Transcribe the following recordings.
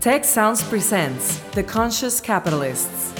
Tec Sounds presents The Conscious Capitalists.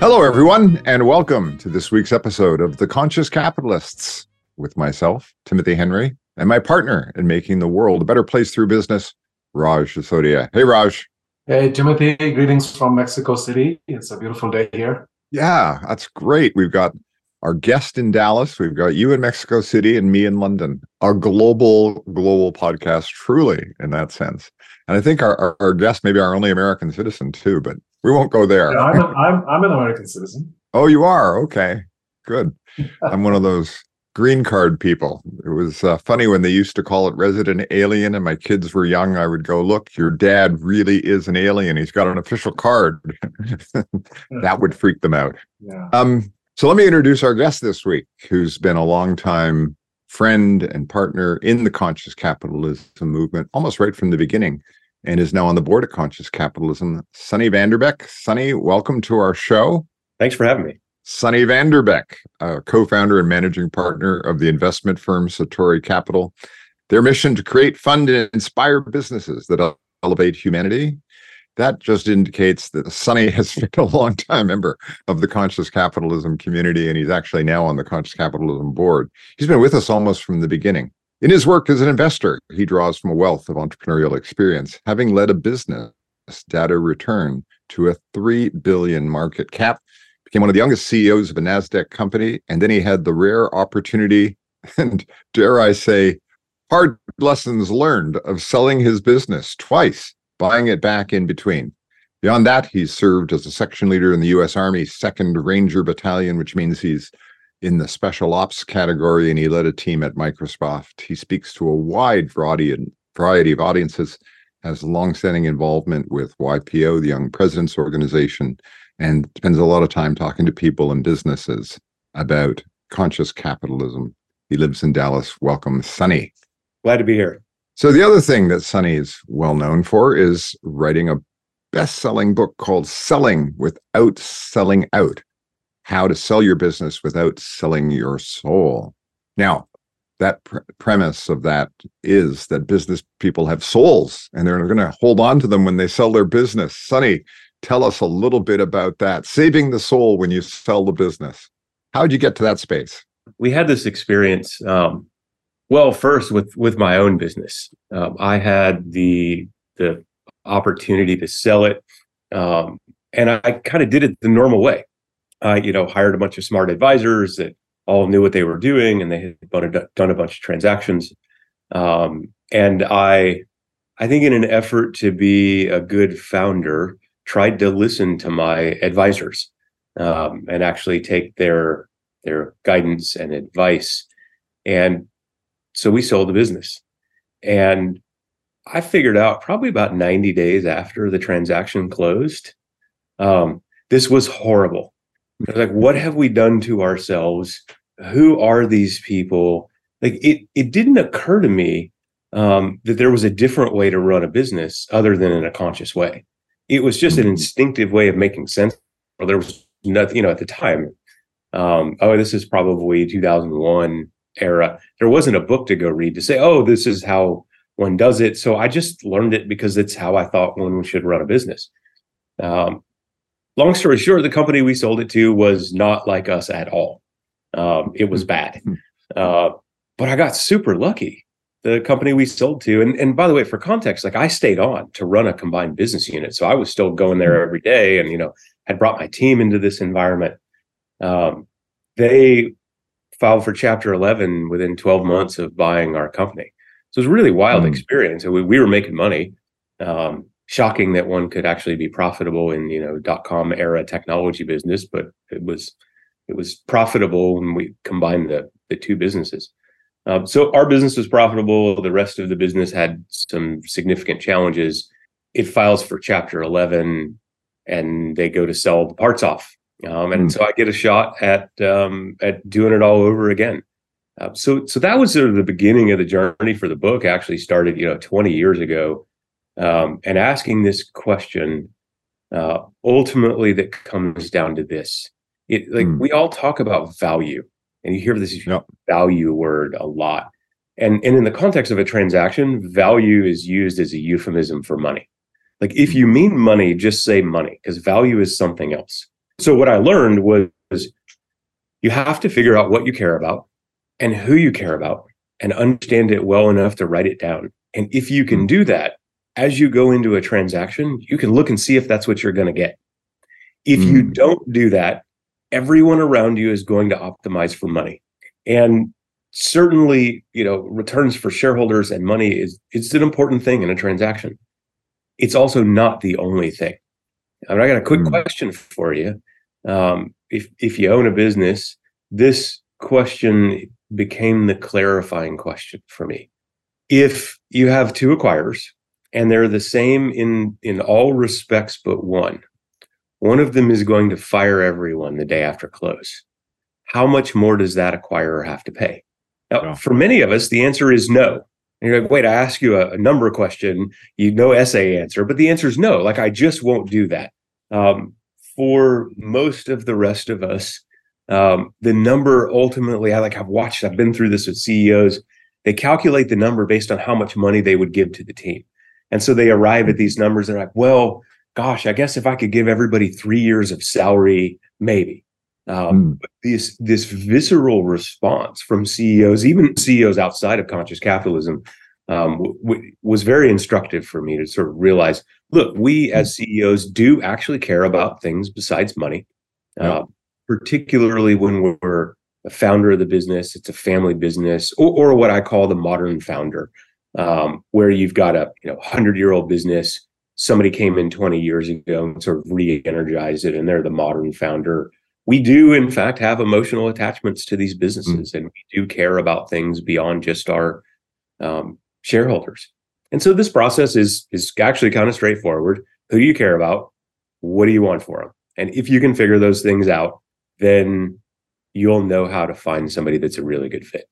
Hello, everyone, and welcome to this week's episode of The Conscious Capitalists with myself, Timothy Henry, and my partner in making the world a better place through business, Raj Sisodia. Hey, Raj. Hey, Timothy. Greetings from Mexico City. It's a beautiful day here. Yeah, that's great. We've got our guest in Dallas. We've got you in Mexico City and me in London. Our global, global podcast, truly, in that sense. And I think our, our, our guest may be our only American citizen, too, but we won't go there. Yeah, I'm, a, I'm, I'm an American citizen. Oh, you are? Okay, good. I'm one of those green card people. It was uh, funny when they used to call it resident alien, and my kids were young. I would go, Look, your dad really is an alien. He's got an official card. that would freak them out. Yeah. Um, so let me introduce our guest this week, who's been a long time friend and partner in the conscious capitalism movement, almost right from the beginning and is now on the board of Conscious Capitalism. Sunny Vanderbeck. Sunny, welcome to our show. Thanks for having me. Sunny Vanderbeck, co founder and managing partner of the investment firm Satori Capital. Their mission to create, fund, and inspire businesses that elevate humanity. That just indicates that Sunny has been a long time member of the conscious capitalism community, and he's actually now on the conscious capitalism board. He's been with us almost from the beginning. In his work as an investor, he draws from a wealth of entrepreneurial experience, having led a business data return to a 3 billion market cap, became one of the youngest CEOs of a Nasdaq company, and then he had the rare opportunity and dare I say hard lessons learned of selling his business twice, buying it back in between. Beyond that, he's served as a section leader in the US Army 2nd Ranger Battalion, which means he's in the special ops category, and he led a team at Microsoft. He speaks to a wide variety of audiences, has longstanding involvement with YPO, the Young Presidents Organization, and spends a lot of time talking to people and businesses about conscious capitalism. He lives in Dallas. Welcome, Sunny. Glad to be here. So the other thing that Sunny is well known for is writing a best-selling book called Selling Without Selling Out how to sell your business without selling your soul. Now, that pr- premise of that is that business people have souls and they're going to hold on to them when they sell their business. Sunny, tell us a little bit about that. Saving the soul when you sell the business. How did you get to that space? We had this experience. Um, well, first with with my own business, um, I had the the opportunity to sell it, um, and I kind of did it the normal way. I, you know, hired a bunch of smart advisors that all knew what they were doing, and they had done a bunch of transactions. Um, and I, I think, in an effort to be a good founder, tried to listen to my advisors um, and actually take their their guidance and advice. And so we sold the business, and I figured out probably about 90 days after the transaction closed, um, this was horrible like, what have we done to ourselves? Who are these people? Like, it it didn't occur to me um, that there was a different way to run a business other than in a conscious way. It was just an mm-hmm. instinctive way of making sense. Or there was nothing, you know, at the time. Um, oh, this is probably 2001 era. There wasn't a book to go read to say, oh, this is how one does it. So I just learned it because it's how I thought one should run a business. Um, long story short, the company we sold it to was not like us at all. Um, it was bad. Hmm. Uh, but I got super lucky. The company we sold to, and, and by the way, for context, like I stayed on to run a combined business unit. So I was still going there hmm. every day and, you know, had brought my team into this environment. Um, they filed for chapter 11 within 12 months of buying our company. So it was a really wild mm. experience. And we, we were making money. Um, shocking that one could actually be profitable in you know dot com era technology business, but it was It was profitable when we combined the the two businesses. Um, so our business was profitable. The rest of the business had some significant challenges. It files for Chapter 11, and they go to sell the parts off. Um, and mm. so I get a shot at um, at doing it all over again. Uh, so so that was sort of the beginning of the journey for the book. Actually started you know 20 years ago, um, and asking this question. Uh, ultimately, that comes down to this: it like mm. we all talk about value, and you hear this yep. value word a lot. And, and in the context of a transaction, value is used as a euphemism for money. Like if you mean money, just say money because value is something else. So what I learned was you have to figure out what you care about and who you care about and understand it well enough to write it down. And if you can do that, as you go into a transaction, you can look and see if that's what you're going to get. If mm. you don't do that, everyone around you is going to optimize for money. And certainly, you know, returns for shareholders and money is it's an important thing in a transaction. It's also not the only thing. I, mean, I got a quick mm. question for you. Um, if if you own a business, this question became the clarifying question for me. If you have two acquirers and they're the same in in all respects but one, one of them is going to fire everyone the day after close. How much more does that acquirer have to pay? Now, for many of us, the answer is no. And you're like, wait, I ask you a, a number question, you know essay answer, but the answer is no. Like, I just won't do that. Um, for most of the rest of us, um, the number ultimately, I like I've watched, I've been through this with CEOs. They calculate the number based on how much money they would give to the team. And so they arrive at these numbers. They're like, well, gosh, I guess if I could give everybody three years of salary, maybe. Um, mm. This this visceral response from CEOs, even CEOs outside of conscious capitalism, um, w- w- was very instructive for me to sort of realize. Look, we as hmm. CEOs do actually care about things besides money, uh, particularly when we're a founder of the business. It's a family business, or, or what I call the modern founder, um, where you've got a you know hundred year old business somebody came in 20 years ago and sort of re-energized it and they're the modern founder. We do in fact have emotional attachments to these businesses mm. and we do care about things beyond just our um, shareholders. And so this process is is actually kind of straightforward. Who do you care about? What do you want for them and if you can figure those things out then you'll know how to find somebody that's a really good fit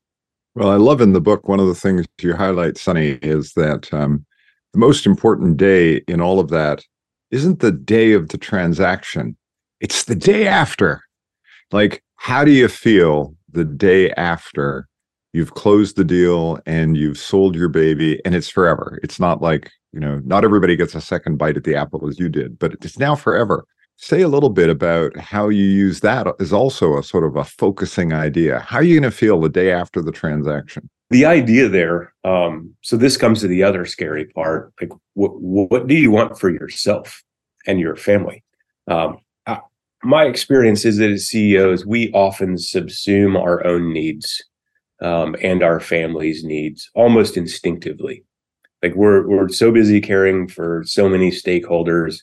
well i love in the book one of the things you highlight sunny is that um, the most important day in all of that isn't the day of the transaction, it's the day after. Like, how do you feel the day after you've closed the deal and you've sold your baby and it's forever? It's not like, you know, not everybody gets a second bite at the apple as you did, but it's now forever. Say a little bit about how you use that as also a sort of a focusing idea. How are you going to feel the day after the transaction? the idea there um, so this comes to the other scary part like what, what do you want for yourself and your family um, I, my experience is that as ceos we often subsume our own needs um, and our family's needs almost instinctively like we're we're so busy caring for so many stakeholders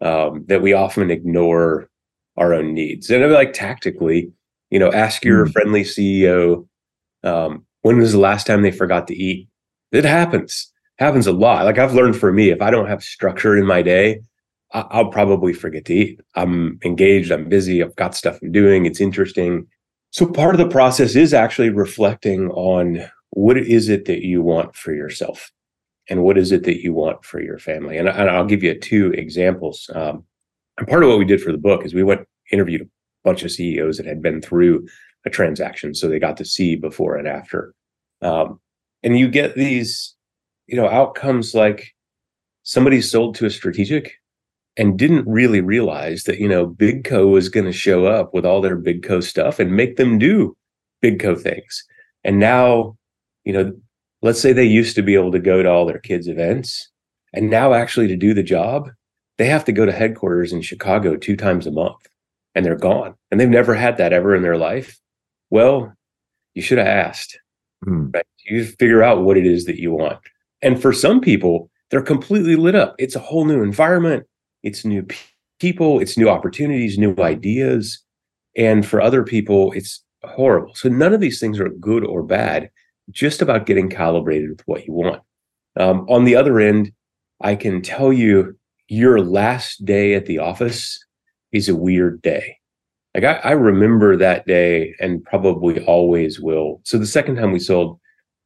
um, that we often ignore our own needs and I mean, like tactically you know ask your mm. friendly ceo um, when was the last time they forgot to eat? It happens. Happens a lot. Like I've learned for me, if I don't have structure in my day, I'll probably forget to eat. I'm engaged, I'm busy, I've got stuff I'm doing, it's interesting. So part of the process is actually reflecting on what is it that you want for yourself and what is it that you want for your family. And, I'll give you two examples. Um, and part of what we did for the book is we went interviewed a bunch of CEOs that had been through a transaction so they got to see before and after um, and you get these you know outcomes like somebody sold to a strategic and didn't really realize that you know big co was going to show up with all their big co stuff and make them do big co things and now you know let's say they used to be able to go to all their kids events and now actually to do the job they have to go to headquarters in chicago two times a month and they're gone and they've never had that ever in their life well, you should have asked. Mm. Right? You figure out what it is that you want. And for some people, they're completely lit up. It's a whole new environment. It's new people. It's new opportunities, new ideas. and for other people, it's horrible. So none of these things are good or bad. Just about getting calibrated with what you want. Um, on the other end, I can tell you your last day at the office is a weird day. Like I, I remember that day and probably always will. So the second time we sold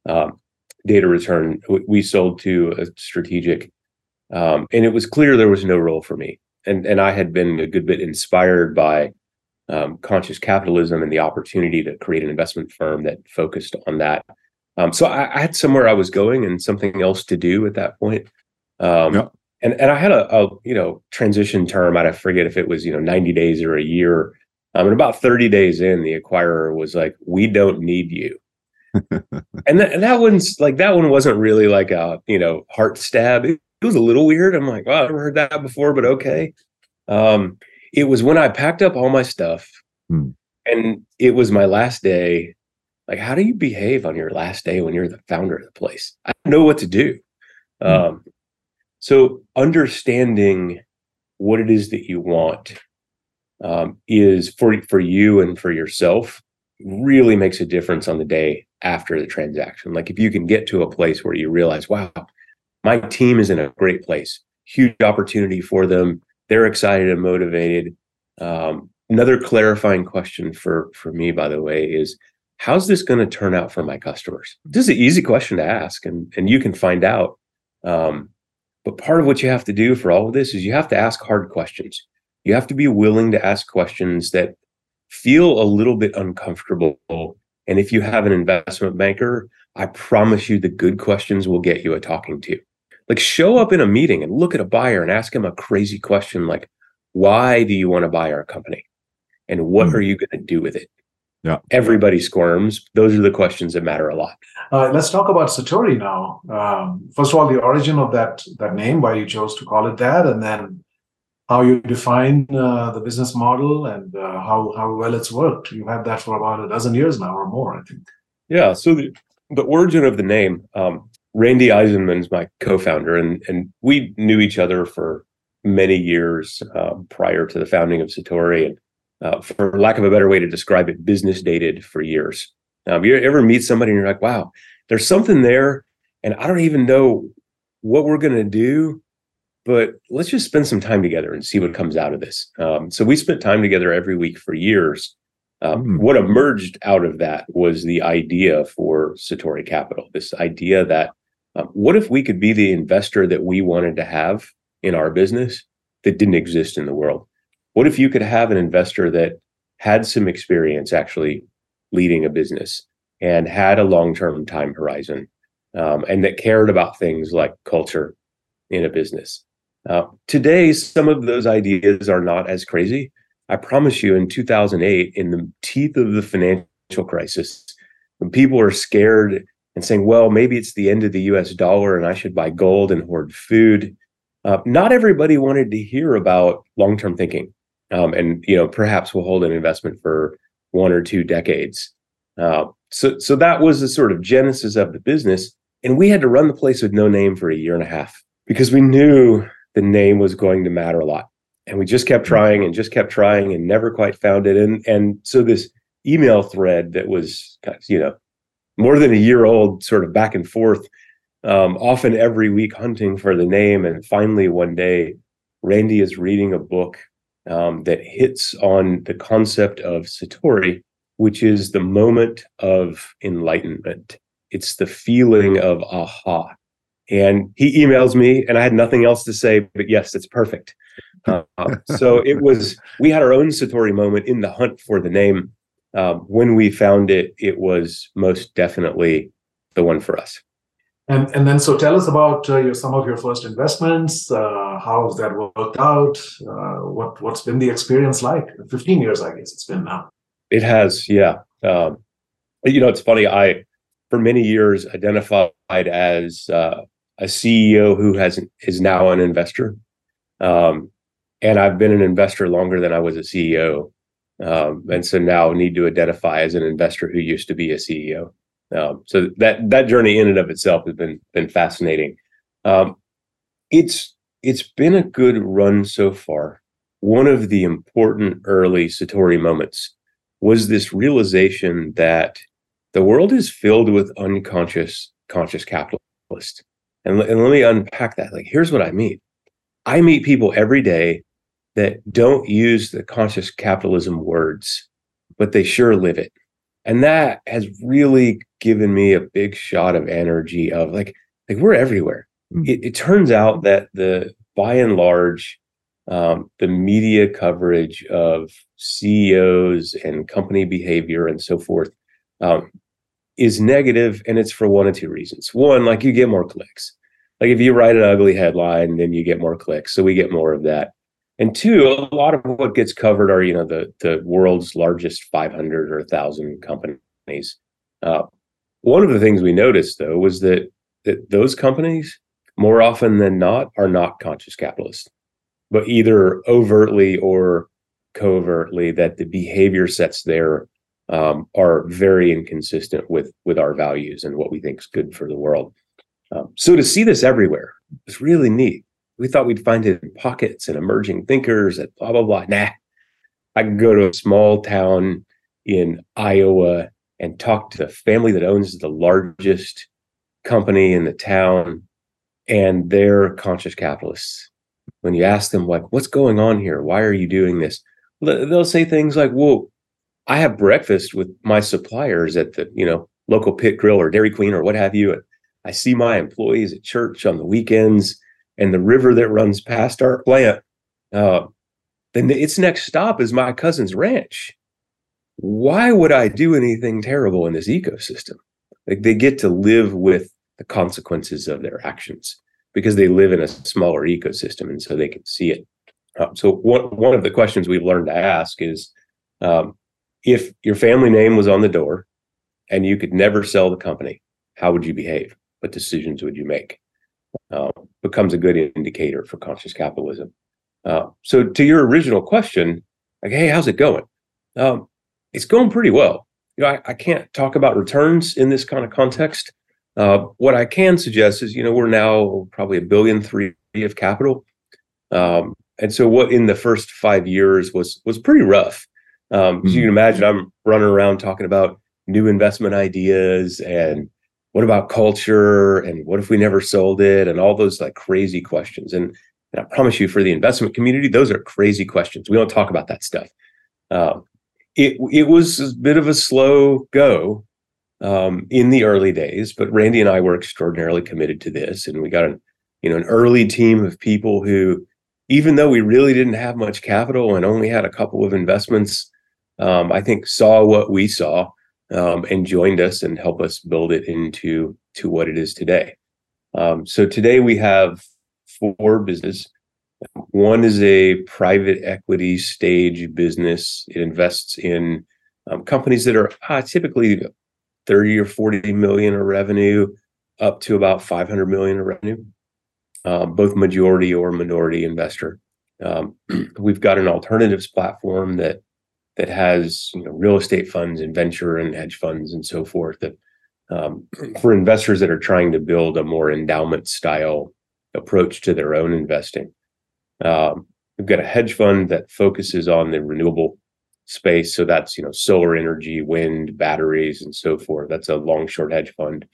um, data return, we sold to a strategic, um, and it was clear there was no role for me. And and I had been a good bit inspired by um, conscious capitalism and the opportunity to create an investment firm that focused on that. Um, so I, I, had somewhere I was going and something else to do at that point. Um, yep. And and I had a, a, you know transition term. I forget if it was you know ninety days or a year. Um, and about thirty days in, the acquirer was like, "We don't need you." and, that, and that one's like that one wasn't really like a you know heart stab. It, it was a little weird. I'm like, "Wow, I've never heard that before," but okay. Um, it was when I packed up all my stuff hmm. and it was my last day. Like, how do you behave on your last day when you're the founder of the place? I don't know what to do. Hmm. Um, so understanding what it is that you want um, is for for you and for yourself really makes a difference on the day after the transaction. Like if you can get to a place where you realize, wow, my team is in a great place, huge opportunity for them they're excited and motivated. Um, another clarifying question for for me, by the way, is how's this going to turn out for my customers? This is an easy question to ask, and and you can find out. Um, but part of what you have to do for all of this is you have to ask hard questions. You have to be willing to ask questions that feel a little bit uncomfortable. And if you have an investment banker, I promise you the good questions will get you a talking to. Like show up in a meeting and look at a buyer and ask him a crazy question like, why do you want to buy our company? And what mm. are you going to do with it? Yeah. Everybody squirms. Those are the questions that matter a lot. Uh, let's talk about Satori now. Um, first of all, the origin of that that name, why you chose to call it that, and then how you define uh, the business model and uh, how how well it's worked. You've had that for about a dozen years now or more, I think. Yeah. So the the origin of the name. Um, Randy Eisenman's my co-founder, and and we knew each other for many years um, prior to the founding of Satori, and uh, for lack of a better way to describe it, business dated for years. Um, you ever meet somebody and you're like, wow, there's something there, and I don't even know what we're going to do, but let's just spend some time together and see what comes out of this. Um, so we spent time together every week for years, um, mm. What emerged out of that was the idea for Satori Capital. This idea that uh, what if we could be the investor that we wanted to have in our business that didn't exist in the world? What if you could have an investor that had some experience actually leading a business and had a long term time horizon um, and that cared about things like culture in a business? Uh, today, some of those ideas are not as crazy. I promise you, in 2008, in the teeth of the financial crisis, when people are scared and saying, well, maybe it's the end of the US dollar and I should buy gold and hoard food. Uh, not everybody wanted to hear about long term thinking. Um, and you know perhaps we'll hold an investment for one or two decades. Uh, so so that was the sort of genesis of the business, and we had to run the place with no name for a year and a half because we knew the name was going to matter a lot, and we just kept trying and just kept trying and never quite found it. And and so this email thread that was you know more than a year old, sort of back and forth, um, often every week hunting for the name. And finally, one day, Randy is reading a book um, that hits on the concept of Satori, which is the moment of enlightenment. It's the feeling of aha. And he emails me, and I had nothing else to say, but yes, it's perfect. Uh, so it was, we had our own Satori moment in the hunt for the name um, when we found it, it was most definitely the one for us. And and then so tell us about uh, your some of your first investments. Uh, how has that worked out? Uh, what what's been the experience like? Fifteen years, I guess it's been now. It has, yeah. Um, you know, it's funny. I for many years identified as uh, a CEO who has is now an investor, um, and I've been an investor longer than I was a CEO. Um, and so now need to identify as an investor who used to be a CEO. Um, so that that journey in and of itself has been been fascinating. Um, it's it's been a good run so far. One of the important early Satori moments was this realization that the world is filled with unconscious conscious capitalists. And, and let me unpack that. Like, here's what I mean. I meet people every day that don't use the conscious capitalism words, but they sure live it. And that has really given me a big shot of energy of like, like we're everywhere. Mm-hmm. It, it, turns out that the by and large, um, the media coverage of CEOs and company behavior and so forth um, is negative, and it's for one of two reasons. One, like you get more clicks. Like if you write an ugly headline, then you get more clicks, so we get more of that. And two, a lot of what gets covered are you know the the world's largest 500 or 1,000 companies. Uh, one of the things we noticed though was that that those companies more often than not are not conscious capitalists but either overtly or covertly that the behavior sets there um, are very inconsistent with with our values and what we think is good for the world. Um, so to see this everywhere is really neat. We thought we'd find it in pockets and emerging thinkers at blah blah blah. Nah, I can go to a small town in Iowa and talk to the family that owns the largest company in the town, and they're conscious capitalists. When you ask them like what's going on here? Why are you doing this? They'll say things like well i have breakfast with my suppliers at the you know local pit grill or dairy queen or what have you i see my employees at church on the weekends and the river that runs past our plant uh, then its next stop is my cousin's ranch why would i do anything terrible in this ecosystem like they get to live with the consequences of their actions because they live in a smaller ecosystem and so they can see it. Um, so one one of the questions we've learned to ask is um, if your family name was on the door and you could never sell the company, how would you behave? What decisions would you make? Uh, becomes a good indicator for conscious capitalism. Uh, so to your original question, like, hey, how's it going? Um, it's going pretty well. You know, I, I can't talk about returns in this kind of context, uh, what I can suggest is, you know, we're now probably a billion three of capital, um, and so what in the first five years was was pretty rough. Um, mm-hmm. As you can imagine, I'm running around talking about new investment ideas and what about culture and what if we never sold it and all those like crazy questions. And, and I promise you, for the investment community, those are crazy questions. We don't talk about that stuff. Um, it it was a bit of a slow go um, in the early days, but Randy and I were extraordinarily committed to this, and we got an you know an early team of people who, even though we really didn't have much capital and only had a couple of investments, um, I think saw what we saw um, and joined us and helped us build it into to what it is today. Um, so today we have four businesses. One is a private equity stage business. It invests in um, companies that are uh, typically 30 or 40 million of revenue up to about 500 million of revenue, um, both majority or minority investor. Um, we've got an alternatives platform that that has you know, real estate funds and venture and hedge funds and so forth that um, for investors that are trying to build a more endowment style approach to their own investing. Um, we've got a hedge fund that focuses on the renewable space. So that's you know solar energy, wind, batteries, and so forth. That's a long short hedge fund.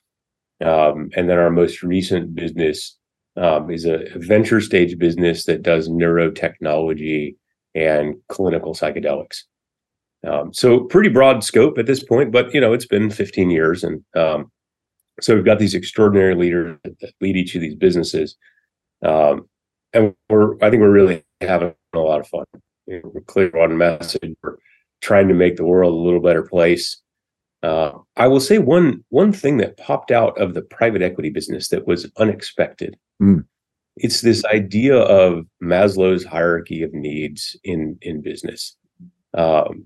Um, and then our most recent business um, is a venture stage business that does neurotechnology and clinical psychedelics. Um, so pretty broad scope at this point, but you know it's been 15 years, and um, so we've got these extraordinary leaders that lead each of these businesses, um, and we're I think we're really having a lot of fun you know, we're clear on message. We're trying to make the world a little better place. Uh, I will say one one thing that popped out of the private equity business that was unexpected. Mm. It's this idea of Maslow's hierarchy of needs in in business, um,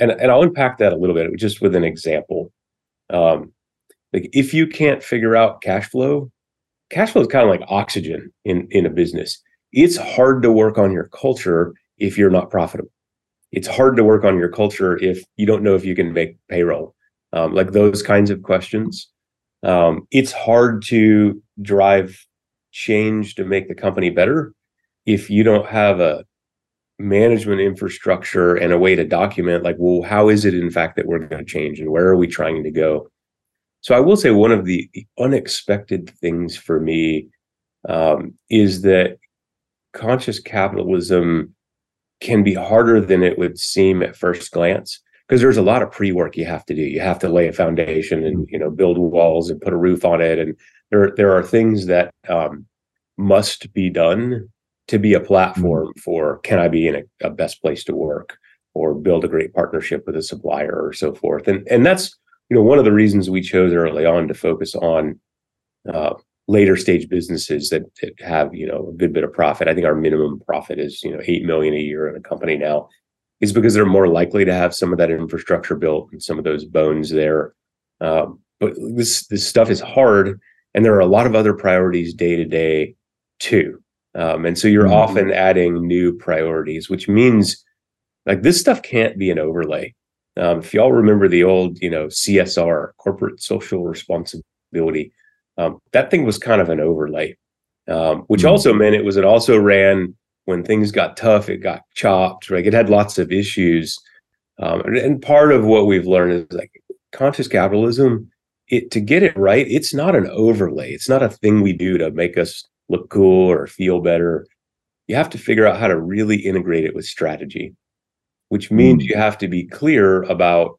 and and I'll unpack that a little bit just with an example. Um, like if you can't figure out cash flow, cash flow is kind of like oxygen in in a business. It's hard to work on your culture if you're not profitable. It's hard to work on your culture if you don't know if you can make payroll, um, like those kinds of questions. Um, it's hard to drive change to make the company better if you don't have a management infrastructure and a way to document like well how is it in fact that we're going to change and where are we trying to go? So i will say one of the, the unexpected things for me um, is that conscious capitalism can be harder than it would seem at first glance because there's a lot of pre-work you have to do. You have to lay a foundation and you know build walls and put a roof on it and there there are things that um, must be done to be a platform mm-hmm. for can I be in a, a, best place to work or build a great partnership with a supplier or so forth. And and that's you know one of the reasons we chose early on to focus on uh, later stage businesses that, that have you know a good bit of profit. I think our minimum profit is you know eight million a year in a company now, is because they're more likely to have some of that infrastructure built and some of those bones there. Um, but this this stuff is hard, and there are a lot of other priorities day to day too. Um, and so you're mm-hmm. often adding new priorities, which means like this stuff can't be an overlay. Um, if y'all remember the old, you know, CSR, corporate social responsibility, um, that thing was kind of an overlay, um, which mm-hmm. also meant it was it also ran when things got tough, it got chopped, right? It had lots of issues. Um, and, and part of what we've learned is like conscious capitalism, it to get it right, it's not an overlay. It's not a thing we do to make us look cool or feel better. You have to figure out how to really integrate it with strategy, which means mm. you have to be clear about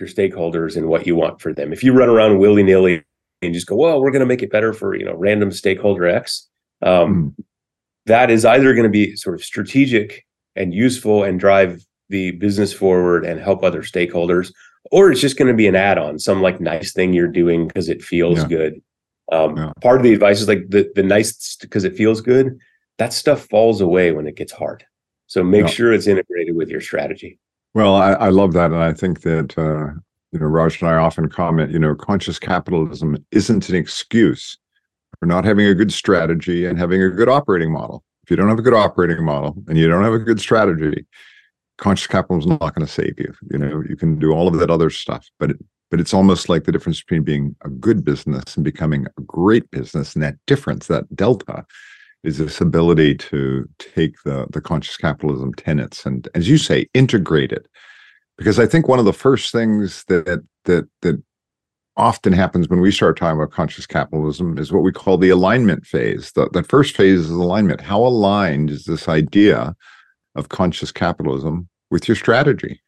your stakeholders and what you want for them. If you run around willy nilly and just go, well, we're going to make it better for you know random stakeholder X, um, mm. that is either going to be sort of strategic and useful and drive the business forward and help other stakeholders, or it's just going to be an add-on, some like nice thing you're doing because it feels yeah. good. Um, yeah. Part of the advice is like the the nice because it feels good. That stuff falls away when it gets hard. So make yeah. sure it's integrated with your strategy. Well, I, I love that, and I think that uh, you know Raj and I often comment. You know, conscious capitalism isn't an excuse for not having a good strategy and having a good operating model. If you don't have a good operating model and you don't have a good strategy, conscious capitalism is not going to save you. You know, you can do all of that other stuff, but it, but it's almost like the difference between being a good business and becoming a great business and that difference that delta is this ability to take the the conscious capitalism tenets and as you say integrate it. Because i think one of the first things that that that often happens when we start talking about conscious capitalism is what we call the alignment phase. The, the first phase is alignment. How aligned is this idea of conscious capitalism with your strategy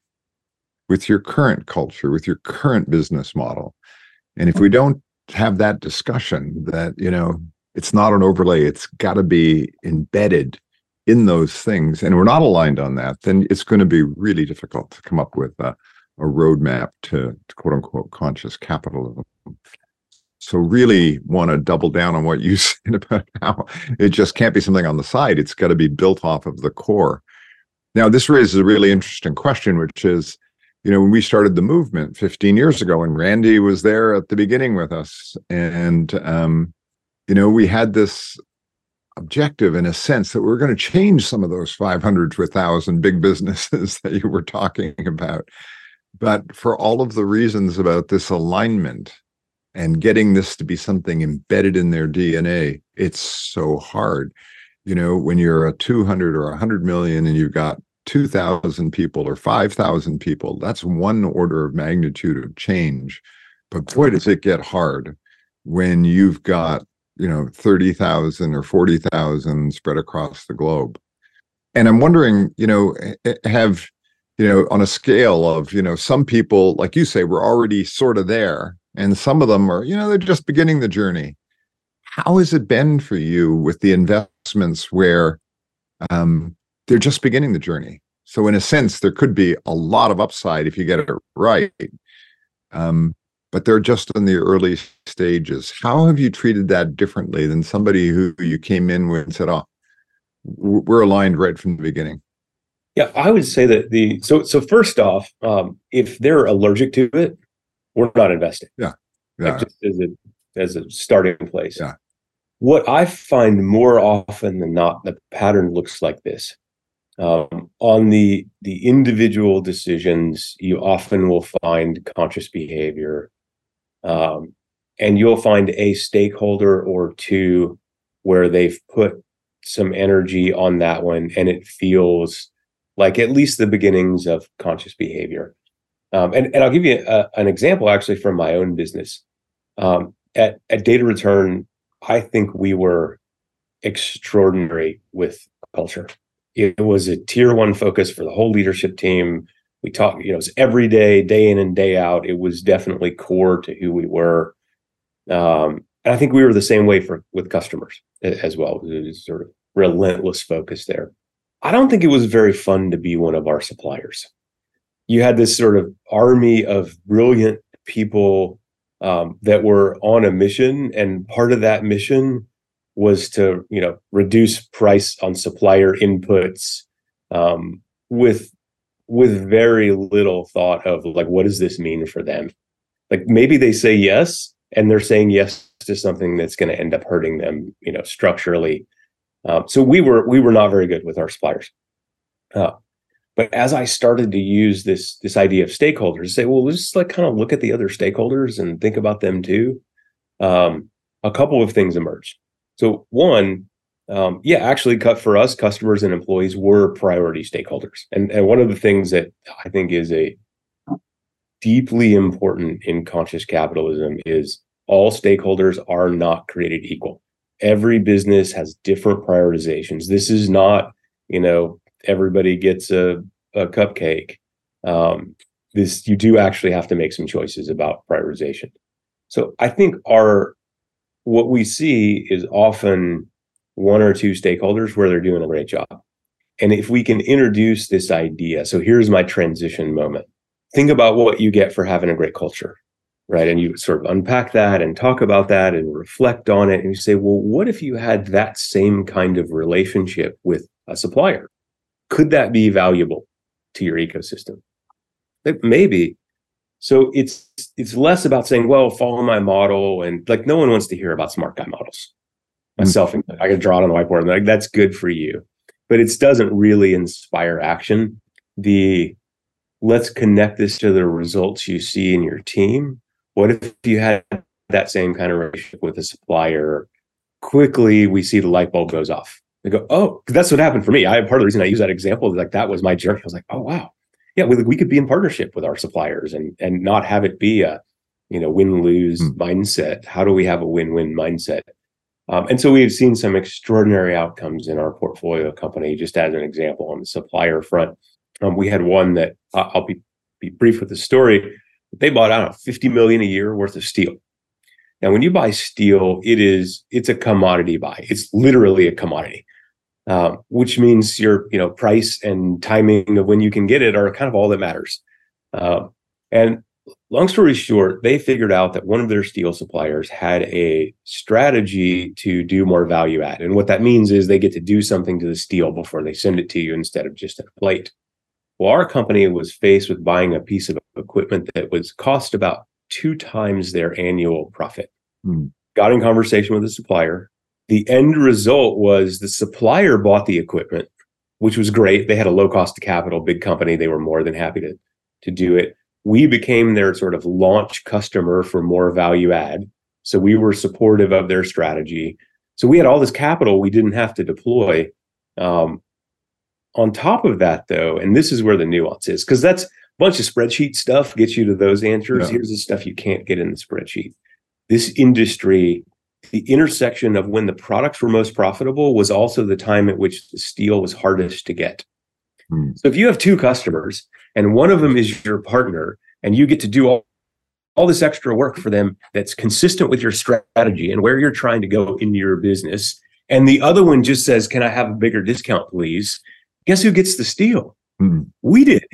with your current culture, with your current business model. And if we mm-hmm. don't have that discussion, that, you know, it's not an overlay, it's got to be embedded in those things, and we're not aligned on that, then it's going to be really difficult to come up with a, a roadmap to, to quote unquote conscious capitalism. So really want to double down on what you said about how it just can't be something on the side. It's got to be built off of the core. Now, this raises a really interesting question, which is you know, when we started the movement 15 years ago, and Randy was there at the beginning with us, and um, you know, we had this objective in a sense that we are going to change some of those 500 to 1,000 big businesses that you were talking about. But for all of the reasons about this alignment and getting this to be something embedded in their DNA, it's so hard. You know, when you're a 200 or 100 million and you've got 2,000 people or 5,000 people, that's one order of magnitude of change. But boy, does it get hard when you've got, you know, 30,000 or 40,000 spread across the globe. And I'm wondering, you know, have, you know, on a scale of, you know, some people, like you say, we're already sort of there, and some of them are, you know, they're just beginning the journey. How has it been for you with the investments where um, they're just beginning the journey. So in a sense, there could be a lot of upside if you get it right. Um, but they're just in the early stages. How have you treated that differently than somebody who you came in with and said, "Oh, we're aligned right from the beginning"? Yeah, I would say that the so so first off, um, if they're allergic to it, we're not investing. Yeah, yeah. Just as a as a starting place. Yeah. What I find more often than not, the pattern looks like this. Um, on the the individual decisions, you often will find conscious behavior, um, and you'll find a stakeholder or two where they've put some energy on that one, and it feels like at least the beginnings of conscious behavior. Um, and, and I'll give you a, an example actually from my own business. Um, at, at Data Return, I think we were extraordinary with culture. It was a tier one focus for the whole leadership team. We talked, you know, it was every day, day in and day out. It was definitely core to who we were. Um, and I think we were the same way for with customers as well. It was sort of relentless focus there. I don't think it was very fun to be one of our suppliers. You had this sort of army of brilliant people um, that were on a mission, and part of that mission was to, you know, reduce price on supplier inputs um, with with very little thought of like, what does this mean for them? Like maybe they say yes, and they're saying yes to something that's going to end up hurting them, you know, structurally um, so we were we were not very good with our suppliers. Uh, but as I started to use this this idea of stakeholders, say, well, let's just like kind of look at the other stakeholders and think about them too. Um, a couple of things emerged. So one, um, yeah, actually, cut for us, customers and employees were priority stakeholders, and and one of the things that I think is a deeply important in conscious capitalism is all stakeholders are not created equal every business has different prioritizations. This is not, you know, everybody gets a, a cupcake. Um, this you do actually have to make some choices about prioritization. So I think our what we see is often one or two stakeholders where they're doing a great job. And if we can introduce this idea, so here's my transition moment. Think about what you get for having a great culture right? And you sort of unpack that and talk about that and reflect on it. And you say, well, what if you had that same kind of relationship with a supplier? Could that be valuable to your ecosystem? Maybe. So it's it's less about saying, well, follow my model, and like no one wants to hear about smart guy models. Myself, mm-hmm. I can draw it on the whiteboard, and like that's good for you, but it doesn't really inspire action. The let's connect this to the results you see in your team what if you had that same kind of relationship with a supplier? Quickly, we see the light bulb goes off. They go, oh, that's what happened for me. I have part of the reason I use that example, is like that was my journey. I was like, oh wow, yeah, we, we could be in partnership with our suppliers and and not have it be a you know win lose mm. mindset. How do we have a win win mindset? Um, and so we've seen some extraordinary outcomes in our portfolio company. Just as an example, on the supplier front, um, we had one that uh, I'll be be brief with the story they bought out 50 million a year worth of steel. Now, when you buy steel, it is it's a commodity buy. It's literally a commodity, uh, which means your you know price and timing of when you can get it are kind of all that matters. Uh, and long story short, they figured out that one of their steel suppliers had a strategy to do more value add, and what that means is they get to do something to the steel before they send it to you instead of just a plate. Well, our company was faced with buying a piece of equipment that was cost about two times their annual profit. Hmm. Got in conversation with the supplier. The end result was the supplier bought the equipment, which was great. They had a low cost of capital, big company. They were more than happy to, to do it. We became their sort of launch customer for more value add. So we were supportive of their strategy. So we had all this capital we didn't have to deploy. Um, on top of that, though, and this is where the nuance is, because that's a bunch of spreadsheet stuff gets you to those answers. Yeah. Here's the stuff you can't get in the spreadsheet. This industry, the intersection of when the products were most profitable was also the time at which the steel was hardest to get. Hmm. So if you have two customers and one of them is your partner and you get to do all, all this extra work for them that's consistent with your strategy and where you're trying to go in your business, and the other one just says, Can I have a bigger discount, please? Guess who gets the steel? Mm-hmm. We did.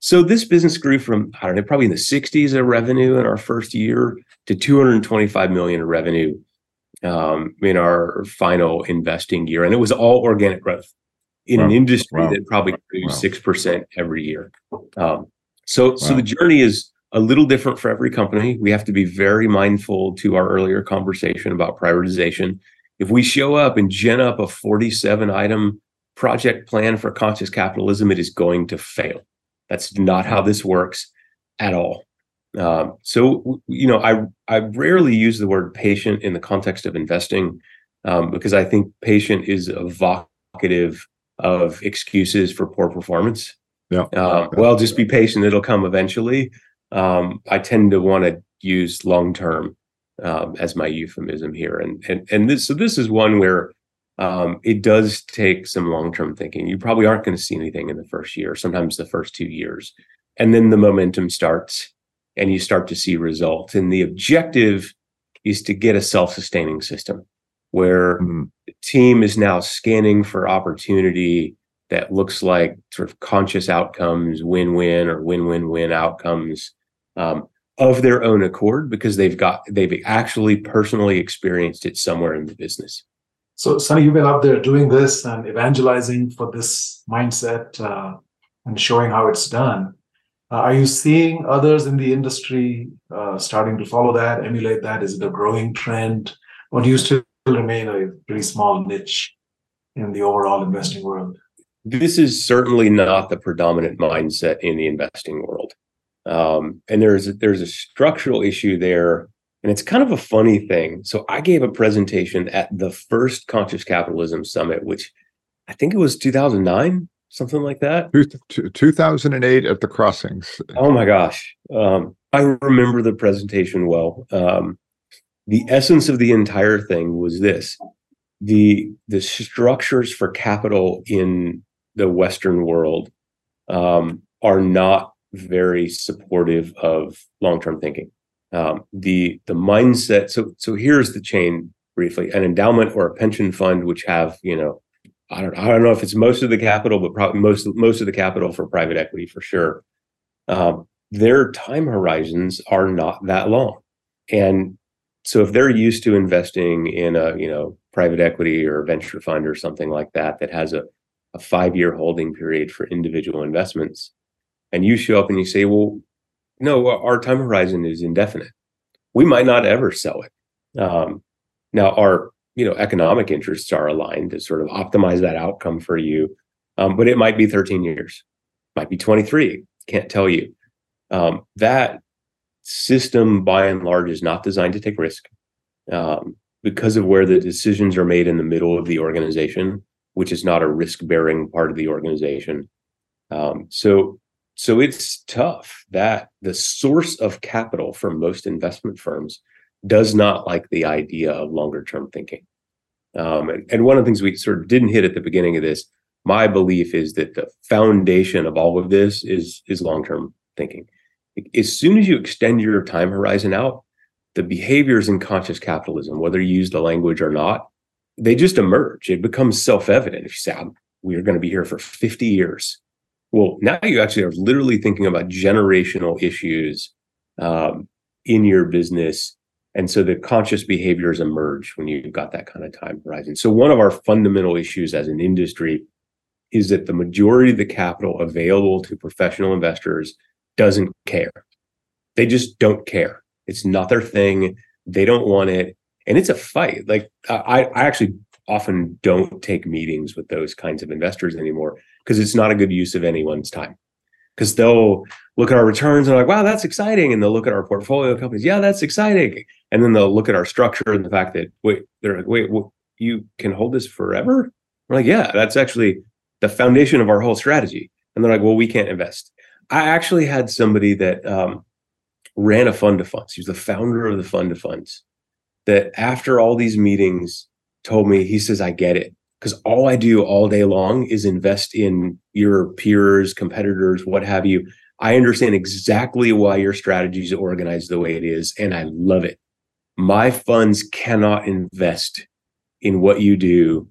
So this business grew from I don't know, probably in the 60s of revenue in our first year to 225 million in revenue um, in our final investing year, and it was all organic growth in wow. an industry wow. that probably grew six wow. percent every year. Um, so, so the journey is a little different for every company. We have to be very mindful to our earlier conversation about prioritization. If we show up and gen up a 47 item project plan for conscious capitalism, it is going to fail. That's not how this works at all. Um, so, you know, I I rarely use the word patient in the context of investing um, because I think patient is evocative of excuses for poor performance. Yeah. Um, well, just be patient; it'll come eventually. Um, I tend to want to use long term um, as my euphemism here, and and and this so this is one where um, it does take some long term thinking. You probably aren't going to see anything in the first year, sometimes the first two years, and then the momentum starts, and you start to see results. And the objective is to get a self sustaining system where Mhm. the team is now scanning for opportunity that looks like sort of conscious outcomes, win-win or win-win-win outcomes um, of their own accord because they've got they've actually personally experienced it somewhere in the business. So, Sunny, you've been out there doing this and evangelizing for this mindset uh, and showing how it's done. Uh, are you seeing others in the industry uh, starting to follow that, emulate that? Is it a growing trend, or do you still remain a pretty small niche in the overall investing world? This is certainly not the predominant mindset in the investing world, um, and there's there's a structural issue there, and it's kind of a funny thing. So I gave a presentation at the first Conscious Capitalism Summit, which I think it was 2009, something like that. Two, two, 2008 at the crossings. Oh my gosh. Um, I remember the presentation well. Um, the essence of the entire thing was this the the structures for capital in the Western world um, are not very supportive of long-term thinking. Um, the the mindset. So so here's the chain briefly: an endowment or a pension fund, which have you know, I don't I don't know if it's most of the capital, but probably most most of the capital for private equity for sure. Um, their time horizons are not that long, and so if they're used to investing in a you know private equity or venture fund or something like that that has a, a five year holding period for individual investments, and you show up and you say, well, no, our time horizon is indefinite. We might not ever sell it. Um, now, our you know economic interests are aligned to sort of optimize that outcome for you, um, but it might be 13 years, might be 23. Can't tell you. Um, that system, by and large, is not designed to take risk um, because of where the decisions are made in the middle of the organization, which is not a risk-bearing part of the organization. Um, so so it's tough that the source of capital for most investment firms does not like the idea of longer term thinking. Um, and, and one of the things we sort of didn't hit at the beginning of this, my belief is that the foundation of all of this is is long term thinking. As soon as you extend your time horizon out, the behaviors in conscious capitalism, whether you use the language or not, they just emerge. It becomes self evident. If you say, "We are going to be here for 50 years," well, now you actually are literally thinking about generational issues um, in your business. And so the conscious behaviors emerge when you've got that kind of time horizon. So, one of our fundamental issues as an industry is that the majority of the capital available to professional investors doesn't care. They just don't care. It's not their thing. They don't want it. And it's a fight. Like, I, I actually often don't take meetings with those kinds of investors anymore because it's not a good use of anyone's time. Because they'll look at our returns and like, wow, that's exciting. And they'll look at our portfolio companies, yeah, that's exciting. And then they'll look at our structure and the fact that, wait, they're like, wait, well, you can hold this forever? We're like, yeah, that's actually the foundation of our whole strategy. And they're like, well, we can't invest. I actually had somebody that um, ran a fund of funds. He was the founder of the fund of funds. That after all these meetings, told me, he says, I get it. Because all I do all day long is invest in your peers, competitors, what have you. I understand exactly why your strategy is organized the way it is, and I love it. My funds cannot invest in what you do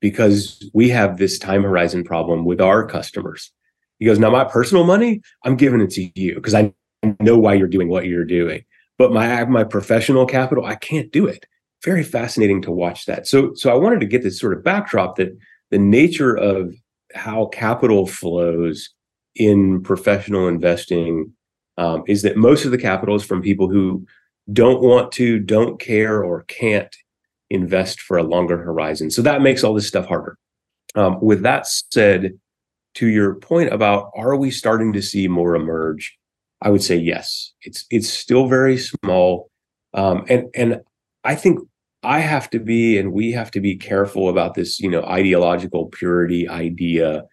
because we have this time horizon problem with our customers. He goes, Now, my personal money, I'm giving it to you because I know why you're doing what you're doing. But my my professional capital, I can't do it very fascinating to watch that. So, so I wanted to get this sort of backdrop that the nature of how capital flows in professional investing um, is that most of the capital is from people who don't want to, don't care, or can't invest for a longer horizon. So that makes all this stuff harder. Um, with that said, to your point about are we starting to see more emerge? I would say yes. It's it's still very small, um, and and I think I have to be, and we have to be careful about this, you know, ideological purity idea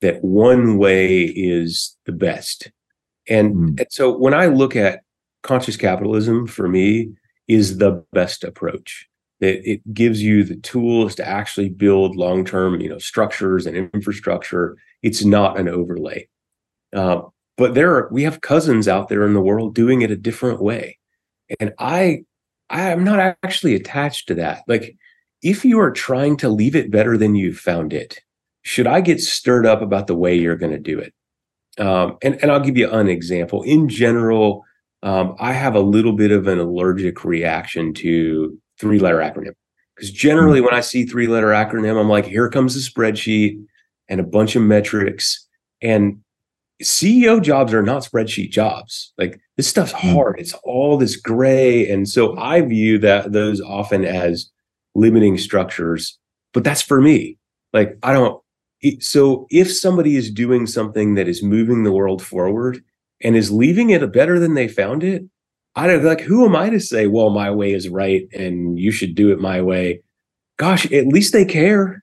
that one way is the best. And, mm. and so when I look at conscious capitalism for me is the best approach. That it gives you the tools to actually build long-term, you know, structures and infrastructure. It's not an overlay. Uh, but there are we have cousins out there in the world doing it a different way. And I I am not actually attached to that. Like if you are trying to leave it better than you found it, should I get stirred up about the way you're going to do it? Um, and, and I'll give you an example. In general, um, I have a little bit of an allergic reaction to three letter acronym. Because generally, when I see three letter acronym, I'm like, here comes a spreadsheet and a bunch of metrics. And CEO jobs are not spreadsheet jobs. Like this stuff's hmm. hard. It's all this gray. And so I view that those often as limiting structures, but that's for me. Like I don't. So if somebody is doing something that is moving the world forward and is leaving it better than they found it, I don't like who am I to say, well, my way is right and you should do it my way. Gosh, at least they care